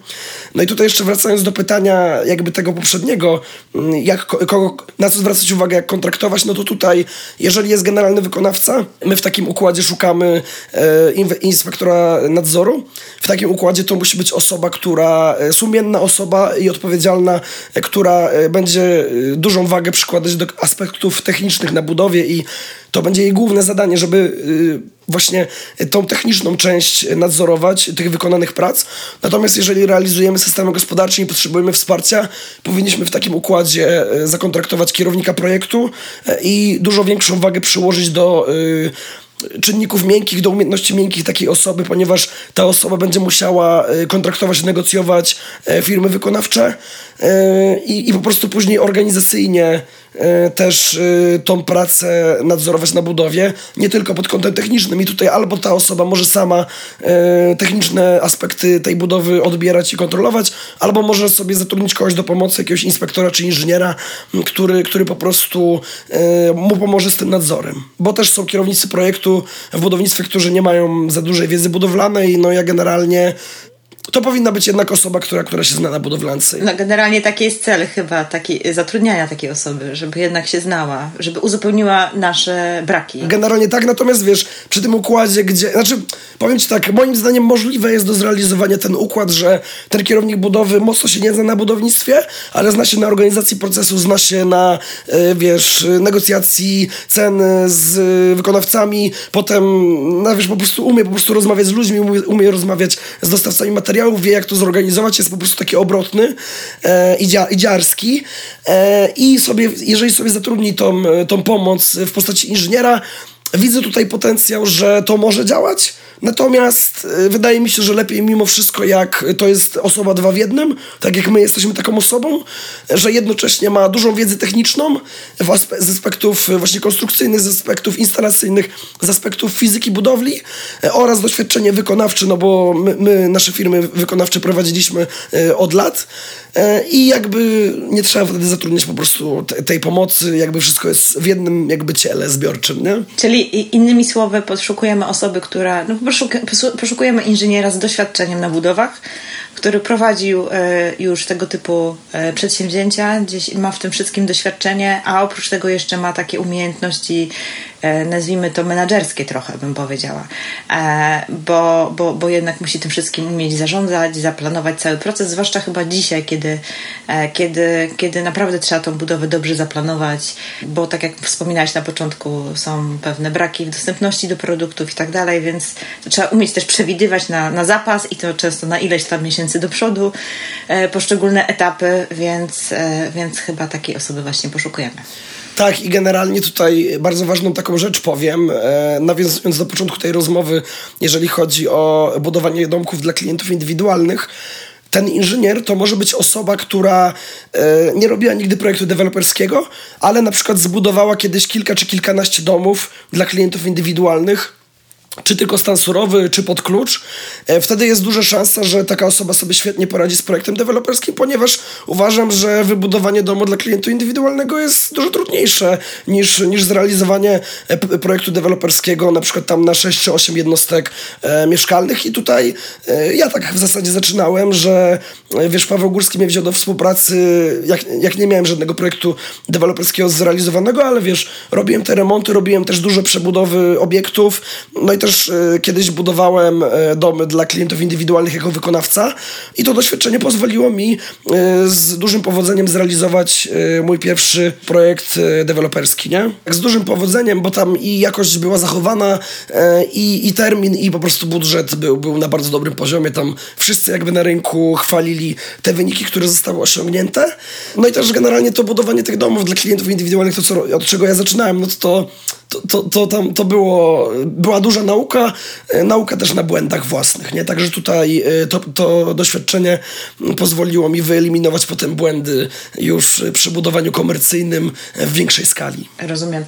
No i tutaj jeszcze wracając do pytania jakby tego poprzedniego, mm, jak, kogo, na co zwracać uwagę, jak kontraktować, no to tutaj, jeżeli jest generalny wykonawca, my w takim układzie szukamy e, inspektora nadzoru. W takim układzie to musi być osoba, która, e, sumienna osoba i odpowiedzialna e, która e, będzie e, dużą wagę przykładać do aspektów technicznych na budowie i to będzie jej główne zadanie, żeby właśnie tą techniczną część nadzorować tych wykonanych prac. Natomiast jeżeli realizujemy systemy gospodarcze i potrzebujemy wsparcia, powinniśmy w takim układzie zakontraktować kierownika projektu i dużo większą wagę przyłożyć do czynników miękkich do umiejętności miękkich takiej osoby, ponieważ ta osoba będzie musiała e, kontraktować, negocjować e, firmy wykonawcze i, i po prostu później organizacyjnie E, też e, tą pracę nadzorować na budowie, nie tylko pod kątem technicznym. I tutaj albo ta osoba może sama e, techniczne aspekty tej budowy odbierać i kontrolować, albo może sobie zatrudnić kogoś do pomocy, jakiegoś inspektora czy inżyniera, który, który po prostu mu pomoże z tym nadzorem. Bo też są kierownicy projektu w budownictwie, którzy nie mają za dużej wiedzy budowlanej. No ja generalnie to powinna być jednak osoba, która, która się zna na budowlance. No generalnie taki jest cel chyba taki, zatrudniania takiej osoby, żeby jednak się znała, żeby uzupełniła nasze braki. Generalnie tak, natomiast wiesz, przy tym układzie, gdzie, znaczy powiem Ci tak, moim zdaniem możliwe jest do zrealizowania ten układ, że ten kierownik budowy mocno się nie zna na budownictwie, ale zna się na organizacji procesu, zna się na, e, wiesz, negocjacji cen z wykonawcami, potem, no wiesz, po prostu umie po prostu rozmawiać z ludźmi, umie, umie rozmawiać z dostawcami materiałów, materiałów, wie jak to zorganizować, jest po prostu taki obrotny e, i, dzia, i dziarski e, i sobie, jeżeli sobie zatrudni tą, tą pomoc w postaci inżyniera, widzę tutaj potencjał, że to może działać. Natomiast y, wydaje mi się, że lepiej mimo wszystko, jak to jest osoba dwa w jednym, tak jak my jesteśmy taką osobą, że jednocześnie ma dużą wiedzę techniczną z aspektów właśnie konstrukcyjnych, z aspektów instalacyjnych, z aspektów fizyki budowli e, oraz doświadczenie wykonawcze, no bo my, my nasze firmy wykonawcze prowadziliśmy e, od lat e, i jakby nie trzeba wtedy zatrudniać po prostu tej pomocy, jakby wszystko jest w jednym jakby ciele zbiorczym, nie? Czyli innymi słowy poszukujemy osoby, która no, poszukujemy inżyniera z doświadczeniem na budowach, który prowadził e, już tego typu e, przedsięwzięcia, gdzieś ma w tym wszystkim doświadczenie, a oprócz tego jeszcze ma takie umiejętności E, nazwijmy to menadżerskie trochę, bym powiedziała, bo, bo, bo jednak musi tym wszystkim umieć zarządzać, zaplanować cały proces, zwłaszcza chyba dzisiaj, kiedy, kiedy, kiedy naprawdę trzeba tą budowę dobrze zaplanować, bo tak jak wspominałeś na początku, są pewne braki w dostępności do produktów i tak dalej, więc trzeba umieć też przewidywać na, na zapas i to często na ileś tam miesięcy miesięcy do przodu, e, poszczególne etapy, więc, e, więc chyba takiej osoby właśnie poszukujemy. Tak, i generalnie tutaj bardzo ważną taką rzecz powiem, e, nawiązując do początku tej rozmowy, jeżeli chodzi o budowanie domków dla klientów indywidualnych, ten inżynier to może być osoba, która e, nie robiła nigdy projektu deweloperskiego, ale na przykład zbudowała kiedyś kilka czy kilkanaście domów dla klientów indywidualnych czy tylko stan surowy, czy pod klucz, e, wtedy jest duża szansa, że taka osoba sobie świetnie poradzi z projektem deweloperskim, ponieważ uważam, że wybudowanie domu dla klientu indywidualnego jest dużo trudniejsze niż, niż zrealizowanie e, projektu deweloperskiego na przykład tam na 6 czy 8 jednostek e, mieszkalnych. I tutaj e, ja tak w zasadzie zaczynałem, że e, wiesz, Paweł Górski mnie wziął do współpracy, jak, jak nie miałem żadnego projektu deweloperskiego zrealizowanego, ale wiesz, robiłem te remonty, robiłem też dużo przebudowy obiektów, no i też też e, kiedyś budowałem e, domy dla klientów indywidualnych jako wykonawca i to doświadczenie pozwoliło mi e, z dużym powodzeniem zrealizować mój pierwszy projekt deweloperski, nie? Tak, z dużym powodzeniem, bo tam i jakość była zachowana i, i termin i po prostu budżet był, był na bardzo dobrym poziomie. Tam wszyscy jakby na rynku chwalili te wyniki, które zostały osiągnięte. No i też generalnie to budowanie tych domów dla klientów indywidualnych, to co, od czego ja zaczynałem, no to, to, to, to tam to było, była duża nauka, e, nauka też na błędach własnych, nie? Także tutaj e, to, to doświadczenie pozwoliło mi wyeliminować potem błędy już przy budowaniu komercyjnym w większej skali. Rozumiem.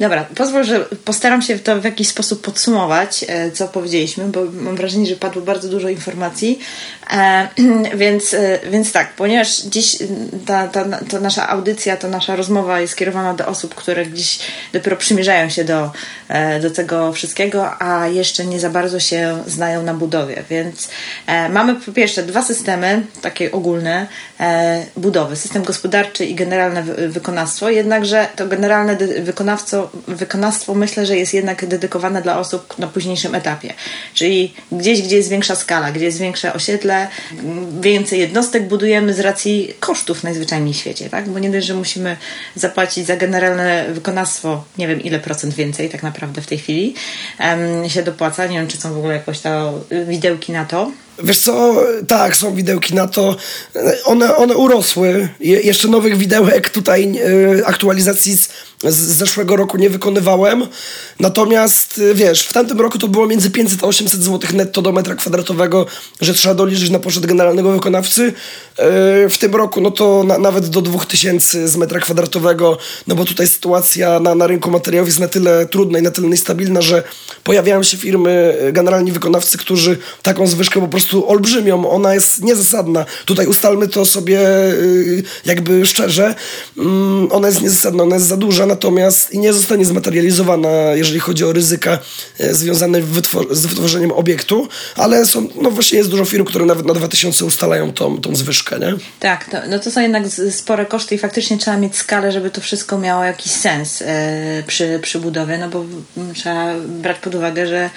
Dobra, pozwól, że postaram się to w jakiś sposób podsumować, e, co powiedzieliśmy, bo mam wrażenie, że padło bardzo dużo informacji, e, więc, więc tak, ponieważ dziś ta, ta, ta nasza audycja, ta nasza rozmowa jest skierowana do osób, które gdzieś dopiero przymierzają się do, do tego wszystkiego, a jeszcze nie za bardzo się znają na budowie. Więc e, mamy po pierwsze dwa systemy, takie ogólne e, budowy: system gospodarczy i generalne wykonawstwo. Jednakże to generalne wykonawstwo, wykonawstwo myślę, że jest jednak dedykowane dla osób na późniejszym etapie. Czyli gdzieś, gdzie jest większa skala, gdzie jest większe osiedle, więcej jednostek budujemy z racji kosztów najzwyczajniej w świecie, tak? Bo nie dość, że musimy zapłacić za generalne wykonawstwo, nie wiem ile procent więcej tak naprawdę w tej chwili, się dopłaca. Nie wiem, czy są w ogóle jakoś to widełki na to. Wiesz co, tak, są widełki na to. One, one urosły. Je, jeszcze nowych widełek tutaj, y, aktualizacji z, z, zeszłego roku nie wykonywałem. Natomiast, y, wiesz, w tamtym roku to było między 500 a 800 zł netto do metra kwadratowego, że trzeba doliczyć na poczet generalnego wykonawcy. Y, w tym roku, no to na, nawet do 2000 z metra kwadratowego, no bo tutaj sytuacja na, na rynku materiałów jest na tyle trudna i na tyle niestabilna, że pojawiają się firmy, generalni wykonawcy, którzy taką zwyżkę po prostu prostu olbrzymią, ona jest niezasadna. Tutaj ustalmy to sobie y, jakby szczerze. Mm, ona jest niezasadna, ona jest za duża, natomiast i nie zostanie zmaterializowana, jeżeli chodzi o ryzyka e, związane z wytworzeniem obiektu, ale są, no właśnie jest dużo firm, które nawet na 2000 ustalają tą, tą zwyżkę, nie? Tak, to, no to są jednak spore koszty i faktycznie trzeba mieć skalę, żeby to wszystko miało jakiś sens e, przy, przy budowie, no bo trzeba brać pod uwagę, że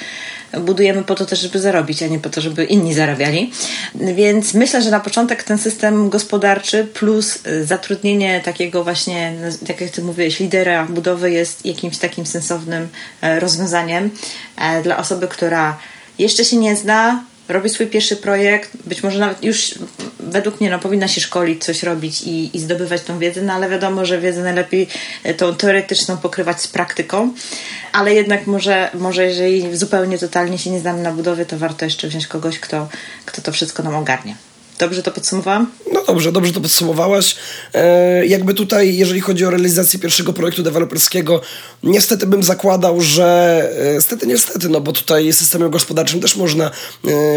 budujemy po to też, żeby zarobić, a nie po to, żeby inni zarabiali. Więc myślę, że na początek ten system gospodarczy plus y, zatrudnienie takiego właśnie, tak jak ty mówiłeś, lidera budowy jest jakimś takim sensownym e, rozwiązaniem e, dla osoby, która jeszcze się nie zna, robi swój pierwszy projekt, być może nawet już według mnie no, powinna się szkolić, coś robić i, i zdobywać tą wiedzę, no ale wiadomo, że wiedzę najlepiej e, tą teoretyczną pokrywać z praktyką, ale jednak może, może jeżeli zupełnie totalnie się nie znamy na budowie, to warto jeszcze wziąć kogoś, kto, kto to wszystko nam ogarnie. Dobrze to podsumowałam? No dobrze, dobrze to podsumowałaś. E, jakby tutaj, jeżeli chodzi o realizację pierwszego projektu deweloperskiego, niestety bym zakładał, że niestety, niestety, no bo tutaj systemem gospodarczym też można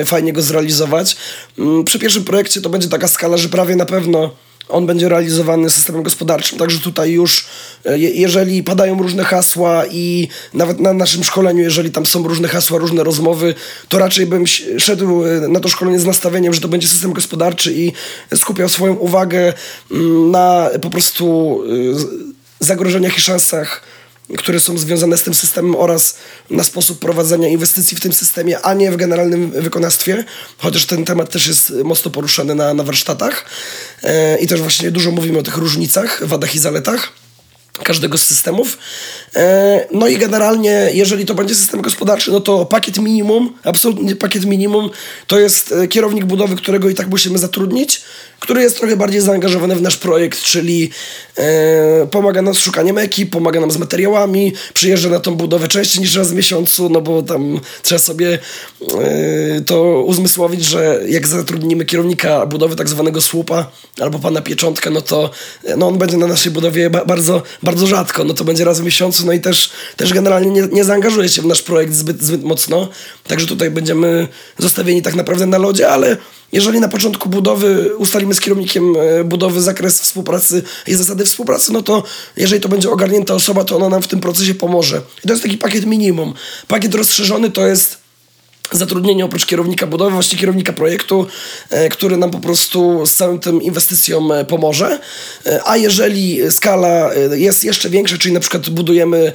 e, fajnie go zrealizować. Mm, przy pierwszym projekcie to będzie taka skala, że prawie na pewno on będzie realizowany systemem gospodarczym. Także tutaj już, e, jeżeli padają różne hasła i nawet na naszym szkoleniu, jeżeli tam są różne hasła, różne rozmowy, to raczej bym szedł e, na to szkolenie z nastawieniem, że to będzie system gospodarczy i skupiał swoją uwagę mm, na po prostu e, zagrożeniach i szansach które są związane z tym systemem oraz na sposób prowadzenia inwestycji w tym systemie, a nie w generalnym wykonawstwie, chociaż ten temat też jest mocno poruszany na, na warsztatach e, i też właśnie dużo mówimy o tych różnicach, wadach i zaletach. każdego z systemów. E, no i generalnie, jeżeli to będzie system gospodarczy, no to pakiet minimum, absolutnie pakiet minimum, to jest e, kierownik budowy, którego i tak musimy zatrudnić, który jest trochę bardziej zaangażowany w nasz projekt, czyli e, pomaga nam z szukaniem ekip, pomaga nam z materiałami, przyjeżdża na tą budowę częściej niż raz w miesiącu, no bo tam trzeba sobie e, to uzmysłowić, że jak zatrudnimy kierownika budowy tak zwanego słupa albo pana pieczątkę, no to no on będzie na naszej budowie ba bardzo, bardzo rzadko, no to będzie raz w miesiącu, no i też, też generalnie nie, nie zaangażuje się w nasz projekt zbyt, zbyt mocno, także tutaj będziemy zostawieni tak naprawdę na lodzie, ale jeżeli na początku budowy ustalimy z kierownikiem e, budowy zakres współpracy i zasady współpracy, no to jeżeli to będzie ogarnięta osoba, to ona nam w tym procesie pomoże. I to jest taki pakiet minimum. Pakiet rozszerzony to jest zatrudnienie oprócz kierownika budowy, właśnie kierownika projektu, e, który nam po prostu z całym tym inwestycją e, pomoże. E, a jeżeli skala jest jeszcze większa, czyli na przykład budujemy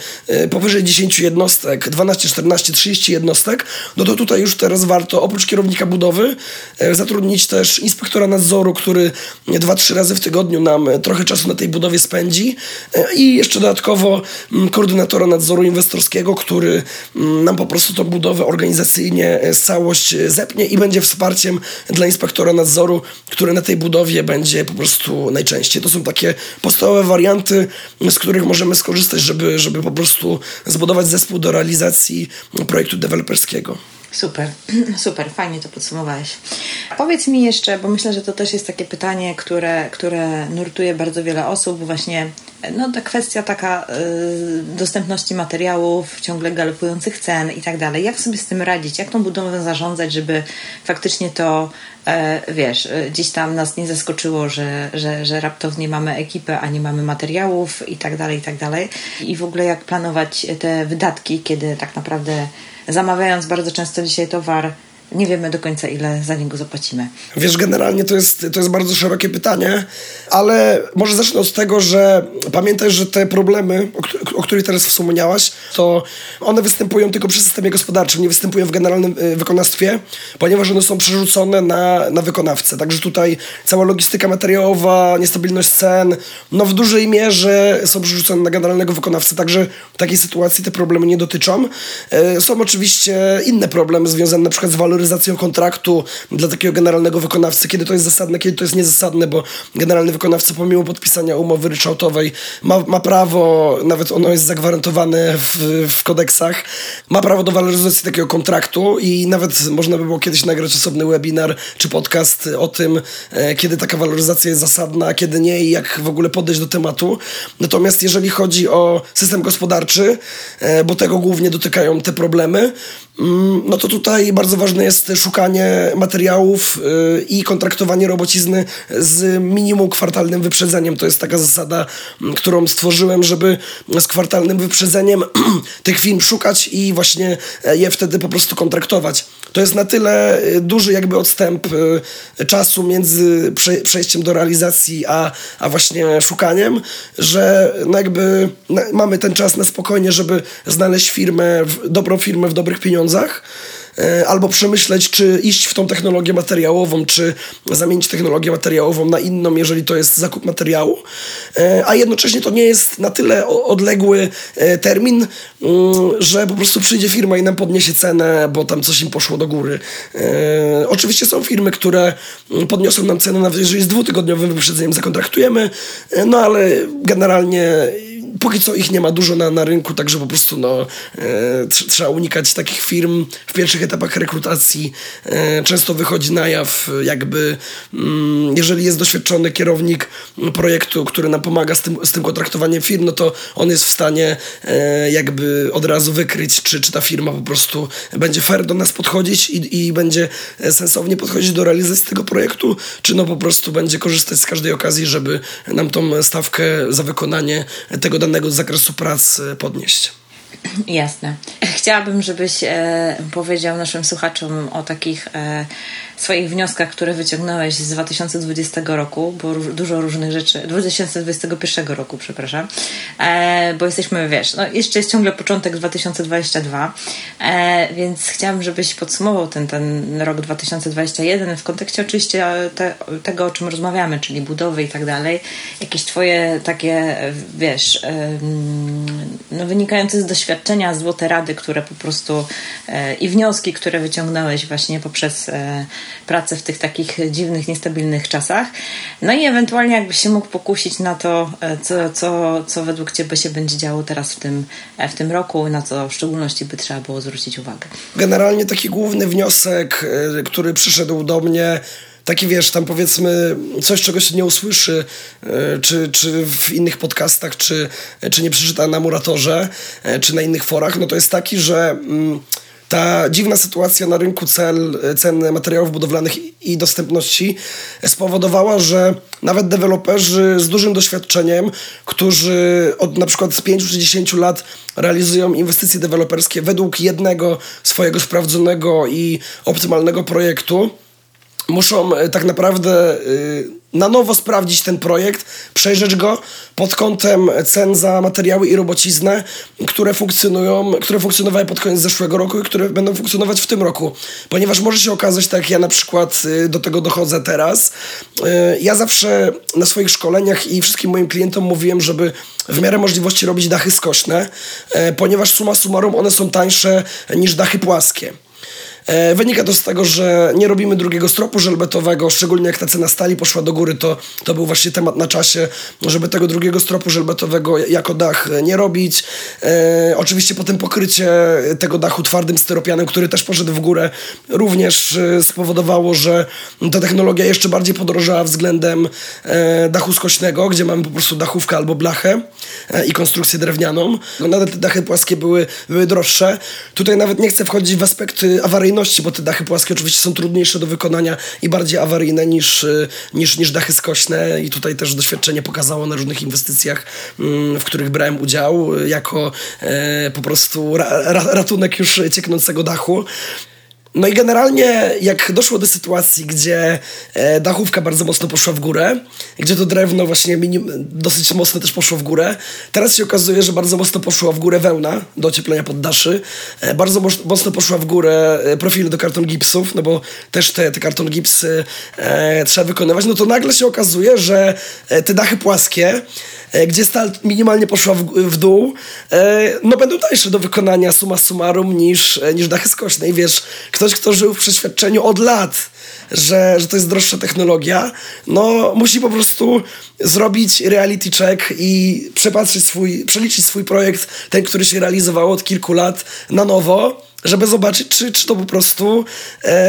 powyżej 10 jednostek, 12, 14, 30 jednostek, no to tutaj już teraz warto oprócz kierownika budowy zatrudnić też inspektora nadzoru, który 2-3 razy w tygodniu nam trochę czasu na tej budowie spędzi i jeszcze dodatkowo mm, koordynatora nadzoru inwestorskiego, który mm, nam po prostu tą budowę organizacyjnie E, całość zepnie i będzie wsparciem dla inspektora nadzoru, który na tej budowie będzie po prostu najczęściej. To są takie podstawowe warianty, z których możemy skorzystać, żeby, żeby po prostu zbudować zespół do realizacji projektu deweloperskiego. Super, super, fajnie to podsumowałeś. Powiedz mi jeszcze, bo myślę, że to też jest takie pytanie, które, które nurtuje bardzo wiele osób, właśnie no ta kwestia taka y, dostępności materiałów, ciągle galopujących cen i tak dalej. Jak sobie z tym radzić? Jak tą budowę zarządzać, żeby faktycznie to, e, wiesz, e, gdzieś tam nas nie zaskoczyło, że, że, że raptownie mamy ekipę, a nie mamy materiałów i tak dalej, i tak dalej. I w ogóle jak planować te wydatki, kiedy tak naprawdę zamawiając bardzo często dzisiaj towar, nie wiemy do końca, ile za niego zapłacimy. Wiesz, generalnie to jest, to jest bardzo szerokie pytanie, ale może zacznę od tego, że pamiętaj, że te problemy, o, o których teraz wspomniałaś, to one występują tylko przy systemie gospodarczym, nie występują w generalnym y, wykonawstwie, ponieważ one są przerzucone na, na wykonawcę. Także tutaj cała logistyka materiałowa, niestabilność cen, no w dużej mierze są przerzucone na generalnego wykonawcę, także w takiej sytuacji te problemy nie dotyczą. Y, są oczywiście inne problemy związane na przykład z waloryzacją waloryzacją kontraktu dla takiego generalnego wykonawcy, kiedy to jest zasadne, kiedy to jest niezasadne, bo generalny wykonawca pomimo podpisania umowy ryczałtowej ma, ma prawo, nawet ono jest zagwarantowane w, w kodeksach, ma prawo do waloryzacji takiego kontraktu i nawet można by było kiedyś nagrać osobny webinar czy podcast o tym, e, kiedy taka waloryzacja jest zasadna, a kiedy nie i jak w ogóle podejść do tematu. Natomiast jeżeli chodzi o system gospodarczy, e, bo tego głównie dotykają te problemy, no to tutaj bardzo ważne jest szukanie materiałów y, i kontraktowanie robocizny z minimum kwartalnym wyprzedzeniem. To jest taka zasada, którą stworzyłem, żeby z kwartalnym wyprzedzeniem tych firm szukać i właśnie e, je wtedy po prostu kontraktować. To jest na tyle y, duży jakby odstęp y, czasu między przejściem do realizacji a, a właśnie szukaniem, że no jakby mamy ten czas na spokojnie, żeby znaleźć firmę, dobrą firmę w dobrych pieniądzach. E, albo przemyśleć, czy iść w tą technologię materiałową, czy zamienić technologię materiałową na inną, jeżeli to jest zakup materiału. E, a jednocześnie to nie jest na tyle odległy e, termin, mm, że po prostu przyjdzie firma i nam podniesie cenę, bo tam coś im poszło do góry. Oczywiście są firmy, które podniosą nam cenę, nawet jeżeli z dwutygodniowym wyprzedzeniem zakontraktujemy, no ale generalnie póki co ich nie ma dużo na, na rynku, także po prostu no, e, trzeba unikać takich firm w pierwszych etapach rekrutacji. E, często wychodzi na jaw jakby, mm, jeżeli jest doświadczony kierownik projektu, który nam pomaga z tym, z tym kontraktowaniem firm, no to on jest w stanie e, jakby od razu wykryć, czy, czy ta firma po prostu będzie fair do nas podchodzić i, i będzie sensownie podchodzić do realizacji tego projektu, czy no po prostu będzie korzystać z każdej okazji, żeby nam tą stawkę za wykonanie tego danego zakresu prac podnieść. Jasne. chciałabym, żebyś e, powiedział naszym słuchaczom o takich e, swoich wnioskach, które wyciągnąłeś z 2020 roku, bo dużo różnych rzeczy, 2021 roku, przepraszam, e, bo jesteśmy, wiesz, no jeszcze jest ciągle początek 2022, e, więc chciałam, żebyś podsumował ten, ten rok 2021 w kontekście oczywiście te, tego, o czym rozmawiamy, czyli budowy i tak dalej, jakieś twoje takie, wiesz, e, no, wynikające z doświadczenia złote rady, które po prostu e, i wnioski, które wyciągnąłeś właśnie poprzez e, pracę w tych takich dziwnych, niestabilnych czasach. No i ewentualnie jakbyś się mógł pokusić na to, e, co, co, co według Ciebie się będzie działo teraz w tym, w tym roku, na co w szczególności by trzeba było zwrócić uwagę. Generalnie taki główny wniosek, który przyszedł do mnie, taki wiesz, tam powiedzmy coś, czego się nie usłyszy, czy, czy w innych podcastach, czy, czy nie przeczyta na Muratorze, czy na innych forach, no to jest taki, że... Mm, ta dziwna sytuacja na rynku cel, cen materiałów budowlanych i dostępności spowodowała, że nawet deweloperzy z dużym doświadczeniem, którzy od na przykład z 5 czy 10 lat realizują inwestycje deweloperskie według jednego swojego sprawdzonego i optymalnego projektu, muszą e, tak naprawdę y, na nowo sprawdzić ten projekt, przejrzeć go pod kątem cen za materiały i robociznę, które funkcjonują, które funkcjonowały pod koniec zeszłego roku i które będą funkcjonować w tym roku. Ponieważ może się okazać, tak jak ja na przykład y, do tego dochodzę teraz, y, ja zawsze na swoich szkoleniach i wszystkim moim klientom mówiłem, żeby w miarę możliwości robić dachy skośne, ponieważ suma summarum one są tańsze niż dachy płaskie. E, wynika to z tego, że nie robimy drugiego stropu żelbetowego, szczególnie jak ta cena stali poszła do góry, to, to był właśnie temat na czasie, żeby tego drugiego stropu żelbetowego jako dach nie robić. E, oczywiście potem pokrycie tego dachu twardym styropianem, który też poszedł w górę, również e, spowodowało, że ta technologia jeszcze bardziej podrożała względem e, dachu skośnego, gdzie mamy po prostu dachówkę albo blachę e, i konstrukcję drewnianą. No, nawet te dachy płaskie były, były droższe. Tutaj nawet nie chcę wchodzić w aspekty awaryjne bo te dachy płaskie oczywiście są trudniejsze do wykonania i bardziej awaryjne niż, y, niż, niż dachy skośne i tutaj też doświadczenie pokazało na różnych inwestycjach, mm, w których brałem udział jako e, po prostu ratunek już cieknącego dachu. No i generalnie jak doszło do sytuacji, gdzie e, dachówka bardzo mocno poszła w górę, gdzie to drewno właśnie dosyć mocno też poszło w górę, teraz się okazuje, że bardzo mocno poszła w górę wełna do ocieplenia poddaszy, e, bardzo mocno poszła w górę e, profile do karton gipsów, no bo też te, te karton gipsy e, trzeba wykonywać, no to nagle się okazuje, że te dachy płaskie gdzie stal minimalnie poszła w, w dół, e, no będą tańsze do wykonania suma summarum niż, e, niż dachy skośne. I wiesz, ktoś, kto żył w przeświadczeniu od lat, że, że to jest droższa technologia, no musi po prostu zrobić reality check i przepatrzeć swój, przeliczyć swój projekt, ten, który się realizował od kilku lat, na nowo, żeby zobaczyć, czy, czy to po prostu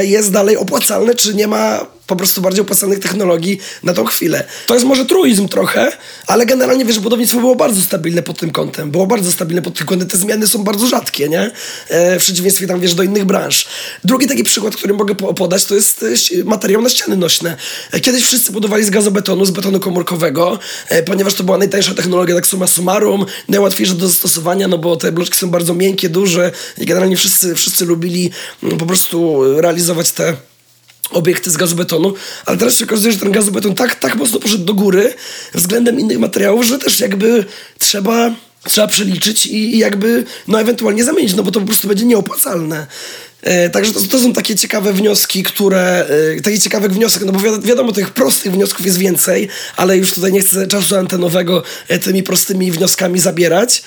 jest dalej opłacalne, czy nie ma po prostu bardziej opłacalnych technologii na tą chwilę. To jest może truizm trochę, ale generalnie wiesz, budownictwo było bardzo stabilne pod tym kątem. Było bardzo stabilne pod tym kątem. Te zmiany są bardzo rzadkie, nie? E, w przeciwieństwie tam, wiesz, do innych branż. Drugi taki przykład, który mogę podać, to jest e, materiał na ściany nośne. E, kiedyś wszyscy budowali z gazobetonu, z betonu komórkowego, e, ponieważ to była najtańsza technologia, tak suma summarum, najłatwiejsza do zastosowania, no bo te bloczki są bardzo miękkie, duże i generalnie wszyscy, wszyscy lubili mm, po prostu realizować te obiekty z gazu betonu, ale teraz się okazuje, że ten gazobeton tak, tak mocno poszedł do góry względem innych materiałów, że też jakby trzeba trzeba przeliczyć i, i jakby no ewentualnie zamienić, no bo to po prostu będzie nieopłacalne. E, także to, to, są takie ciekawe wnioski, które, e, taki ciekawy wniosek, no bo wi wiadomo, tych prostych wniosków jest więcej, ale już tutaj nie chcę czasu antenowego e, tymi prostymi wnioskami zabierać.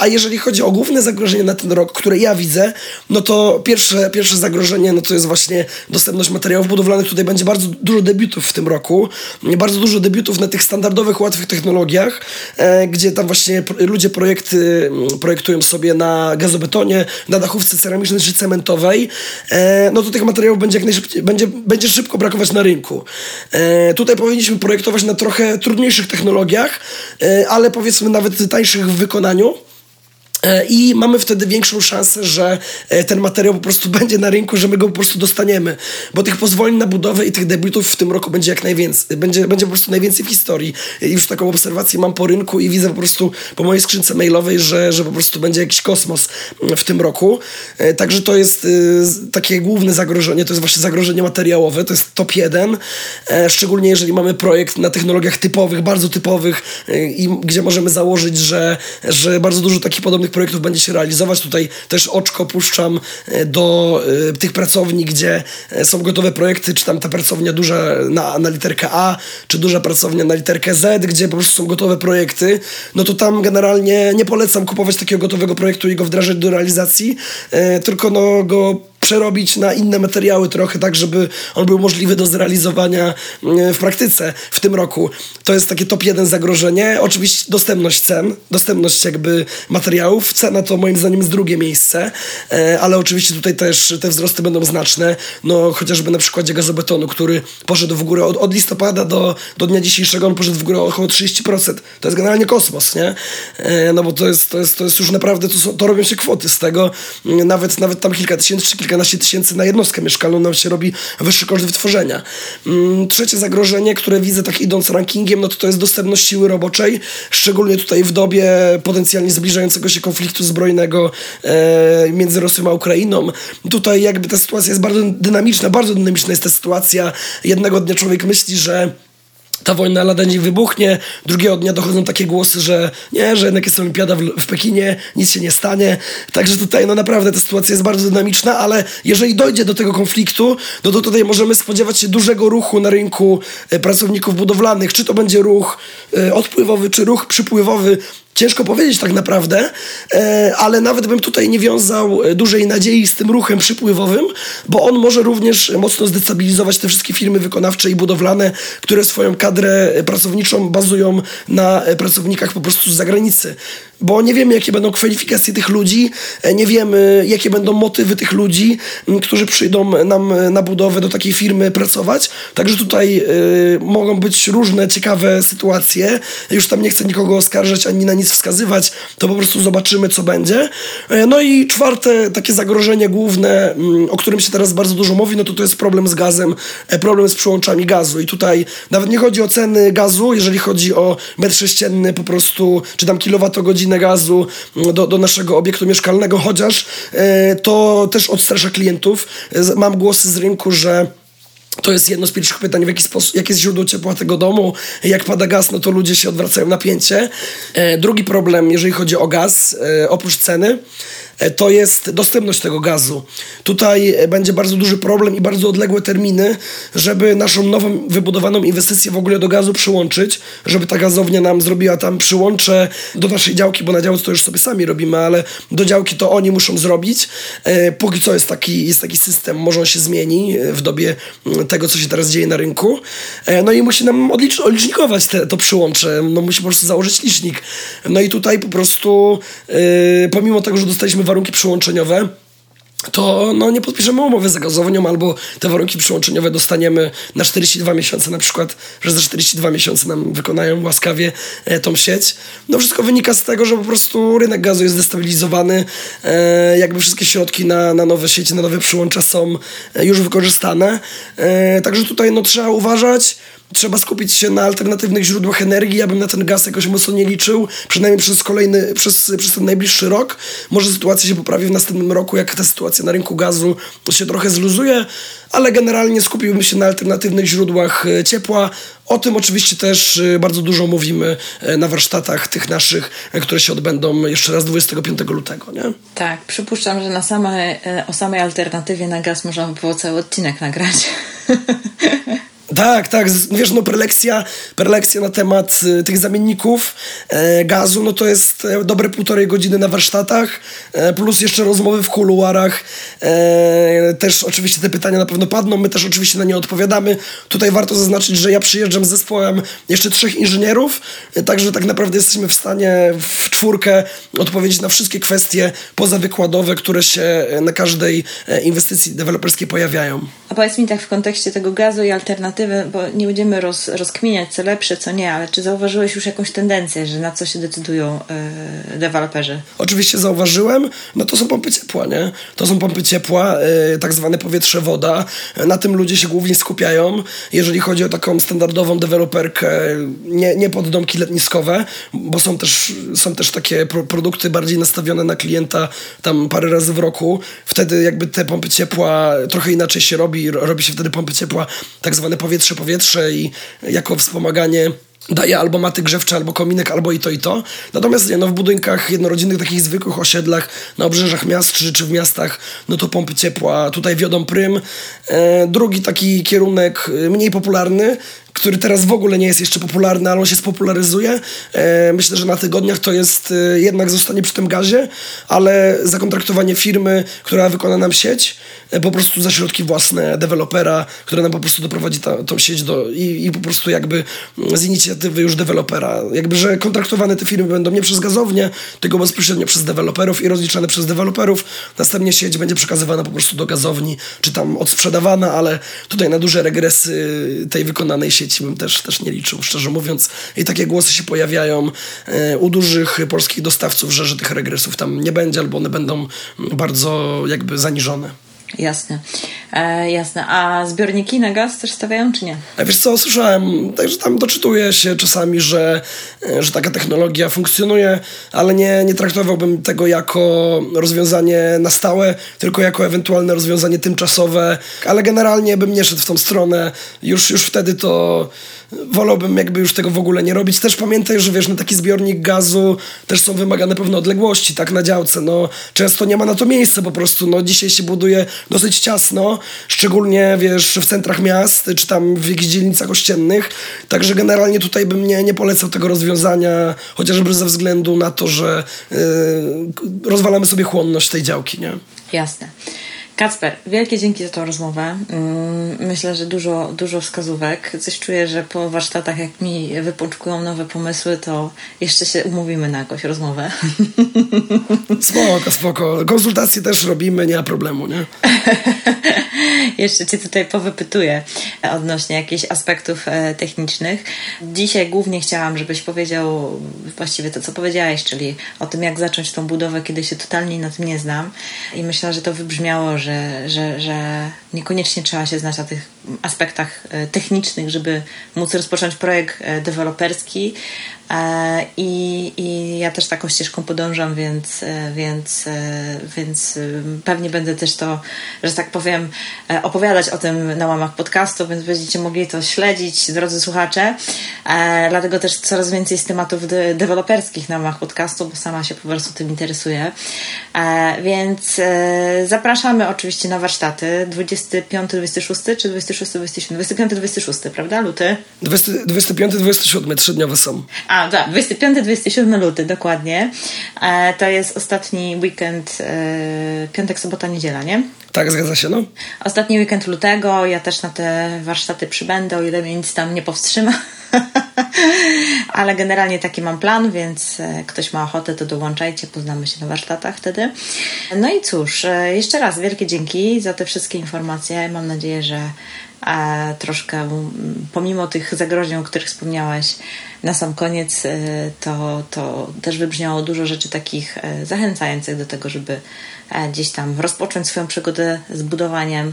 A jeżeli chodzi o główne zagrożenie na ten rok, które ja widzę, no to pierwsze, pierwsze zagrożenie, no to jest właśnie dostępność materiałów budowlanych. Tutaj będzie bardzo dużo debiutów w tym roku, bardzo dużo debiutów na tych standardowych, łatwych technologiach, gdzie tam właśnie ludzie projekty projektują sobie na gazobetonie, na dachówce ceramicznej czy cementowej, E, no to tych materiałów będzie jak najszybciej, będzie, będzie szybko brakować na rynku. E, tutaj powinniśmy projektować na trochę trudniejszych technologiach, e, ale powiedzmy nawet tańszych w wykonaniu I mamy wtedy większą szansę, że e, ten materiał po prostu będzie na rynku, że my go po prostu dostaniemy. Bo tych pozwoleń na budowę i tych debiutów w tym roku będzie jak najwięcej. Będzie, będzie po prostu najwięcej w historii. I już taką obserwację mam po rynku i widzę po prostu po mojej skrzynce mailowej, że, że po prostu będzie jakiś kosmos mm, w tym roku. E, także to jest takie główne zagrożenie, to jest właśnie zagrożenie materiałowe, to jest top jeden. Szczególnie jeżeli mamy projekt na technologiach typowych, bardzo typowych i gdzie możemy założyć, że, że bardzo dużo takich podobnych projektów będzie się realizować. Tutaj też oczko puszczam e, do y, tych pracowni, gdzie e, są gotowe projekty, czy tam ta pracownia duża na, na literkę A, czy duża pracownia na literkę Z, gdzie po prostu są gotowe projekty, no to tam generalnie nie polecam kupować takiego gotowego projektu i go wdrażać do realizacji, tylko no go przerobić na inne materiały trochę, tak żeby on był możliwy do zrealizowania mm, w praktyce w tym roku. To jest takie top jeden zagrożenie. Oczywiście dostępność cen, dostępność jakby materiałów. Cena to moim zdaniem jest drugie miejsce, e, ale oczywiście tutaj też te wzrosty będą znaczne. No chociażby na przykładzie gazobetonu, który poszedł w górę od, od listopada do, do dnia dzisiejszego, on poszedł w górę około 30%. To jest generalnie kosmos, nie? E, no bo to jest, to jest, to jest już naprawdę, to, są, to robią się kwoty z tego. Nawet, nawet tam kilka tysięcy czy kilka kilkanaście tysięcy na jednostkę mieszkalną nam się robi wyższy koszt wytworzenia. Mm, trzecie zagrożenie, które widzę tak idąc rankingiem, no to to jest dostępność siły roboczej, szczególnie tutaj w dobie potencjalnie zbliżającego się konfliktu zbrojnego e, między Rosją a Ukrainą. Tutaj jakby ta sytuacja jest bardzo dynamiczna, bardzo dynamiczna jest ta sytuacja. Jednego dnia człowiek myśli, że ta wojna lada nie wybuchnie. Drugiego dnia dochodzą takie głosy, że nie, że jednak jest olimpiada w, w, Pekinie, nic się nie stanie. Także tutaj no naprawdę ta sytuacja jest bardzo dynamiczna, ale jeżeli dojdzie do tego konfliktu, no to tutaj możemy spodziewać się dużego ruchu na rynku e, pracowników budowlanych. Czy to będzie ruch e, odpływowy, czy ruch przypływowy, Ciężko powiedzieć tak naprawdę, e, ale nawet bym tutaj nie wiązał e, dużej nadziei z tym ruchem przypływowym, bo on może również mocno zdestabilizować te wszystkie firmy wykonawcze i budowlane, które swoją kadrę pracowniczą bazują na e, pracownikach po prostu z zagranicy bo nie wiemy, jakie będą kwalifikacje tych ludzi, e, nie wiemy, jakie będą motywy tych ludzi, którzy przyjdą nam na budowę do takiej firmy pracować. Także tutaj y, mogą być różne ciekawe sytuacje. Już tam nie chcę nikogo oskarżać ani na nic wskazywać, to po prostu zobaczymy, co będzie. E, no i czwarte takie zagrożenie główne, o którym się teraz bardzo dużo mówi, no to to jest problem z gazem, problem z przyłączami gazu. I tutaj nawet nie chodzi o ceny gazu, jeżeli chodzi o metr sześcienny po prostu, czy tam kilowatogodzinę gazu mm, do, do naszego obiektu mieszkalnego, chociaż e, to też odstrasza klientów. E, mam głosy z rynku, że to jest jedno z pierwszych pytań, w jaki sposób, jakie jest źródło ciepła tego domu. Jak pada gaz, no to ludzie się odwracają napięcie. E, drugi problem, jeżeli chodzi o gaz, oprócz ceny, to jest dostępność tego gazu. Tutaj e, będzie bardzo duży problem i bardzo odległe terminy, żeby naszą nową wybudowaną inwestycję w ogóle do gazu przyłączyć, żeby ta gazownia nam zrobiła tam przyłącze do naszej działki, bo na działce to już sobie sami robimy, ale do działki to oni muszą zrobić. E, póki co jest taki, jest taki system, może on się zmieni w dobie tego, co się teraz dzieje na rynku. No i musi nam odlicz, odlicznikować te, to przyłącze, no musi po prostu założyć licznik. No i tutaj po prostu, pomimo tego, że dostaliśmy warunki przyłączeniowe, to no, nie podpiszemy umowy z gazownią albo te warunki przyłączeniowe dostaniemy na 42 miesiące na przykład, że za 42 miesiące nam wykonają łaskawie e, tą sieć. No wszystko wynika z tego, że po prostu rynek gazu jest destabilizowany, e, jakby wszystkie środki na, na nowe sieci, na nowe przyłącza są e, już wykorzystane. E, także tutaj no, trzeba uważać, trzeba skupić się na alternatywnych źródłach energii. Ja bym na ten gaz jakoś mocno nie liczył, przynajmniej przez kolejny, przez, przez ten najbliższy rok. Może sytuacja się poprawi w następnym roku, jak ta sytuacja na rynku gazu się trochę zluzuje, ale generalnie skupiłbym się na alternatywnych źródłach e, ciepła. O tym oczywiście też e, bardzo dużo mówimy e, na warsztatach tych naszych, które się odbędą jeszcze raz 25 lutego, nie? Tak, przypuszczam, że na same, o samej alternatywie na gaz można by było cały odcinek nagrać. Tak, tak. Wiesz, no prelekcja, prelekcja na temat y, tych zamienników e, gazu, no to jest e, dobre półtorej godziny na warsztatach, e, plus jeszcze rozmowy w kuluarach. E, też oczywiście te pytania na pewno padną, my też oczywiście na nie odpowiadamy. Tutaj warto zaznaczyć, że ja przyjeżdżam z zespołem jeszcze trzech inżynierów, e, także tak naprawdę jesteśmy w stanie w czwórkę odpowiedzieć na wszystkie kwestie pozawykładowe, które się e, na każdej inwestycji deweloperskiej pojawiają. A powiedz mi tak w kontekście tego gazu i alternatywy perspektywy, bo nie będziemy roz, rozkminiać co lepsze, co nie, ale czy zauważyłeś już jakąś tendencję, że na co się decydują yy, deweloperzy? Oczywiście zauważyłem, no to są pompy ciepła, nie? To są pompy ciepła, yy, tak zwane powietrze-woda. Na tym ludzie się głównie skupiają. Jeżeli chodzi o taką standardową deweloperkę, nie, nie pod domki letniskowe, bo są też, są też takie pro produkty bardziej nastawione na klienta tam parę razy w roku. Wtedy jakby te pompy ciepła trochę inaczej się robi. Robi się wtedy pompy ciepła tak zwane powietrze-powietrze i jako wspomaganie daje albo maty grzewcze, albo kominek, albo i to, i to. Natomiast nie, no w budynkach jednorodzinnych, takich zwykłych osiedlach, na obrzeżach miast czy, czy w miastach, no to pompy ciepła tutaj wiodą prym. E, drugi taki kierunek e, mniej popularny, który teraz w ogóle nie jest jeszcze popularny, ale on się spopularyzuje. E, myślę, że na tygodniach to jest e, jednak zostanie przy tym gazie, ale zakontraktowanie firmy, która wykona nam sieć, e, po prostu za środki własne dewelopera, która nam po prostu doprowadzi ta, tą sieć do, i, i po prostu jakby z inicjatywy już dewelopera. Jakby, że kontraktowane te firmy będą nie przez gazownię, tylko bezpośrednio przez deweloperów i rozliczane przez deweloperów. Następnie sieć będzie przekazywana po prostu do gazowni, czy tam odsprzedawana, ale tutaj na duże regresy tej wykonanej sieci dzieci bym też, też nie liczył, szczerze mówiąc. I takie głosy się pojawiają e, u dużych polskich dostawców, że, że tych regresów tam nie będzie, albo one będą bardzo jakby zaniżone. Jasne, e, jasne. A zbiorniki na gaz też stawiają, czy nie? A wiesz co, słyszałem, także tam doczytuję się czasami, że, e, że taka technologia funkcjonuje, ale nie, nie traktowałbym tego jako rozwiązanie na stałe, tylko jako ewentualne rozwiązanie tymczasowe, ale generalnie bym nie szedł w tą stronę. Już, już wtedy to wolałbym jakby już tego w ogóle nie robić. Też pamiętaj, że wiesz, na taki zbiornik gazu też są wymagane pewne odległości, tak, na działce. No, często nie ma na to miejsca po prostu. No, dzisiaj się buduje dosyć ciasno, szczególnie, wiesz, w centrach miast, czy tam w jakichś dzielnicach ościennych. Także generalnie tutaj bym nie, nie polecał tego rozwiązania, chociażby ze względu na to, że yy, rozwalamy sobie chłonność tej działki, nie? Jasne. Kacper, wielkie dzięki za tą rozmowę. Mm, myślę, że dużo, dużo wskazówek. Coś czuję, że po warsztatach, jak mi wypączkują nowe pomysły, to jeszcze się umówimy na jakąś rozmowę. Spoko, spoko. Konsultacje też robimy, nie ma problemu, nie? jeszcze Cię tutaj powypytuję odnośnie jakichś aspektów e, technicznych. Dzisiaj głównie chciałam, żebyś powiedział właściwie to, co powiedziałeś, czyli o tym, jak zacząć tą budowę, kiedy się totalnie na tym nie znam. I myślę, że to wybrzmiało, że że, że, że niekoniecznie trzeba się znać na tych aspektach e, technicznych, żeby móc rozpocząć projekt e, deweloperski, I, I ja też taką ścieżką podążam, więc, e, więc, e, więc pewnie będę też to, że tak powiem, opowiadać o tym na łamach podcastu, więc będziecie mogli to śledzić, drodzy słuchacze. Dlatego też coraz więcej jest tematów de deweloperskich na łamach podcastu, bo sama się po prostu tym interesuję. Więc zapraszamy oczywiście na warsztaty 25, 26 czy 26, 27? 25, 26, prawda? Luty? 25, 27, trzydniowe są. A, a, tak, 25-27 luty, dokładnie. E, to jest ostatni weekend, e, piątek, sobota, niedziela, nie? Tak, zgadza się, no. Ostatni weekend lutego, ja też na te warsztaty przybędę, o ile mnie nic tam nie powstrzyma. Ale generalnie taki mam plan, więc e, ktoś ma ochotę, to dołączajcie, poznamy się na warsztatach wtedy. No i cóż, e, jeszcze raz wielkie dzięki za te wszystkie informacje. Mam nadzieję, że troszkę pomimo tych zagrożeń, o których wspomniałaś na sam koniec, to, to też wybrzmiało dużo rzeczy takich zachęcających do tego, żeby gdzieś tam rozpocząć swoją przygodę z budowaniem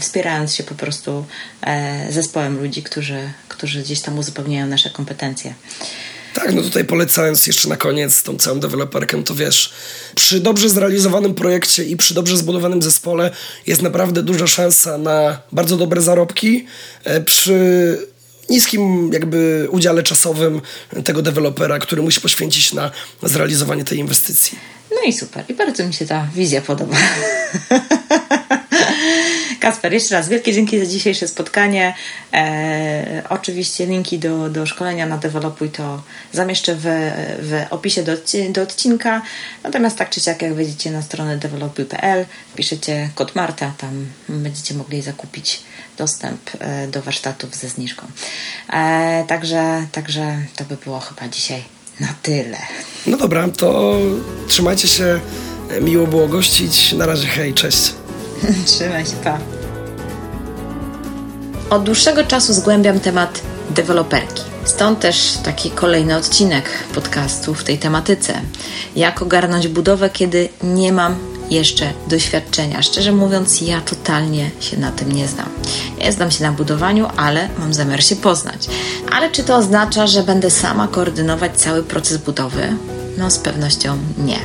wspierając się po prostu e, zespołem ludzi, którzy, którzy gdzieś tam uzupełniają nasze kompetencje. Tak, no tutaj polecając jeszcze na koniec tą całą deweloperkę, to wiesz, przy dobrze zrealizowanym projekcie i przy dobrze zbudowanym zespole jest naprawdę duża szansa na bardzo dobre zarobki. E, przy niskim jakby udziale czasowym tego dewelopera, który musi poświęcić na zrealizowanie tej inwestycji. No i super. I bardzo mi się ta wizja podoba. Kasper, jeszcze raz wielkie dzięki za dzisiejsze spotkanie. E, oczywiście linki do, do szkolenia na Developuj to zamieszczę w, w opisie do, do odcinka. Natomiast tak czy siak, jak wejdziecie na stronę developuj.pl, piszecie kod Marta, tam będziecie mogli zakupić dostęp e, do warsztatów ze zniżką. E, także, także to by było chyba dzisiaj na tyle. No dobra, to trzymajcie się. Miło było gościć. Na razie, hej, cześć. Trzymaj się, pa. Od dłuższego czasu zgłębiam temat deweloperki. Stąd też taki kolejny odcinek podcastu w tej tematyce. Jak ogarnąć budowę, kiedy nie mam jeszcze doświadczenia. Szczerze mówiąc, ja totalnie się na tym nie znam. Nie znam się na budowaniu, ale mam zamiar się poznać. Ale czy to oznacza, że będę sama koordynować cały proces budowy? No, z pewnością nie.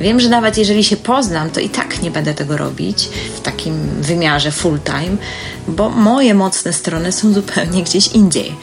Wiem, że nawet jeżeli się poznam, to i tak nie będę tego robić w takim wymiarze full time, bo moje mocne strony są zupełnie gdzieś indziej.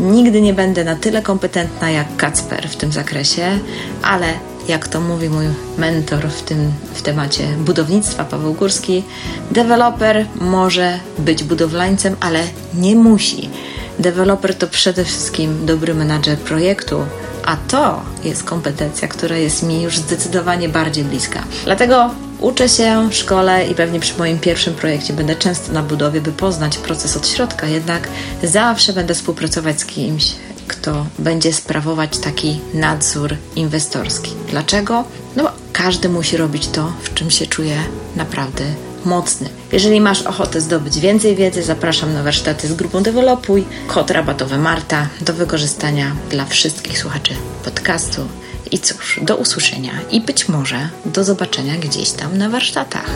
Nigdy nie będę na tyle kompetentna jak Kacper w tym zakresie, ale jak to mówi mój mentor w tym w temacie budownictwa, Paweł Górski, deweloper może być budowlańcem, ale nie musi. Deweloper to przede wszystkim dobry menadżer projektu, a to jest kompetencja, która jest mi już zdecydowanie bardziej bliska. Dlatego uczę się, szkole i pewnie przy moim pierwszym projekcie będę często na budowie, by poznać proces od środka, jednak zawsze będę współpracować z kimś, kto będzie sprawować taki nadzór inwestorski. Dlaczego? No każdy musi robić to, w czym się czuje naprawdę mocny. Jeżeli masz ochotę zdobyć więcej wiedzy, zapraszam na warsztaty z grupą Developuj. Kod rabatowy Marta do wykorzystania dla wszystkich słuchaczy podcastu. I cóż, do usłyszenia i być może do zobaczenia gdzieś tam na warsztatach.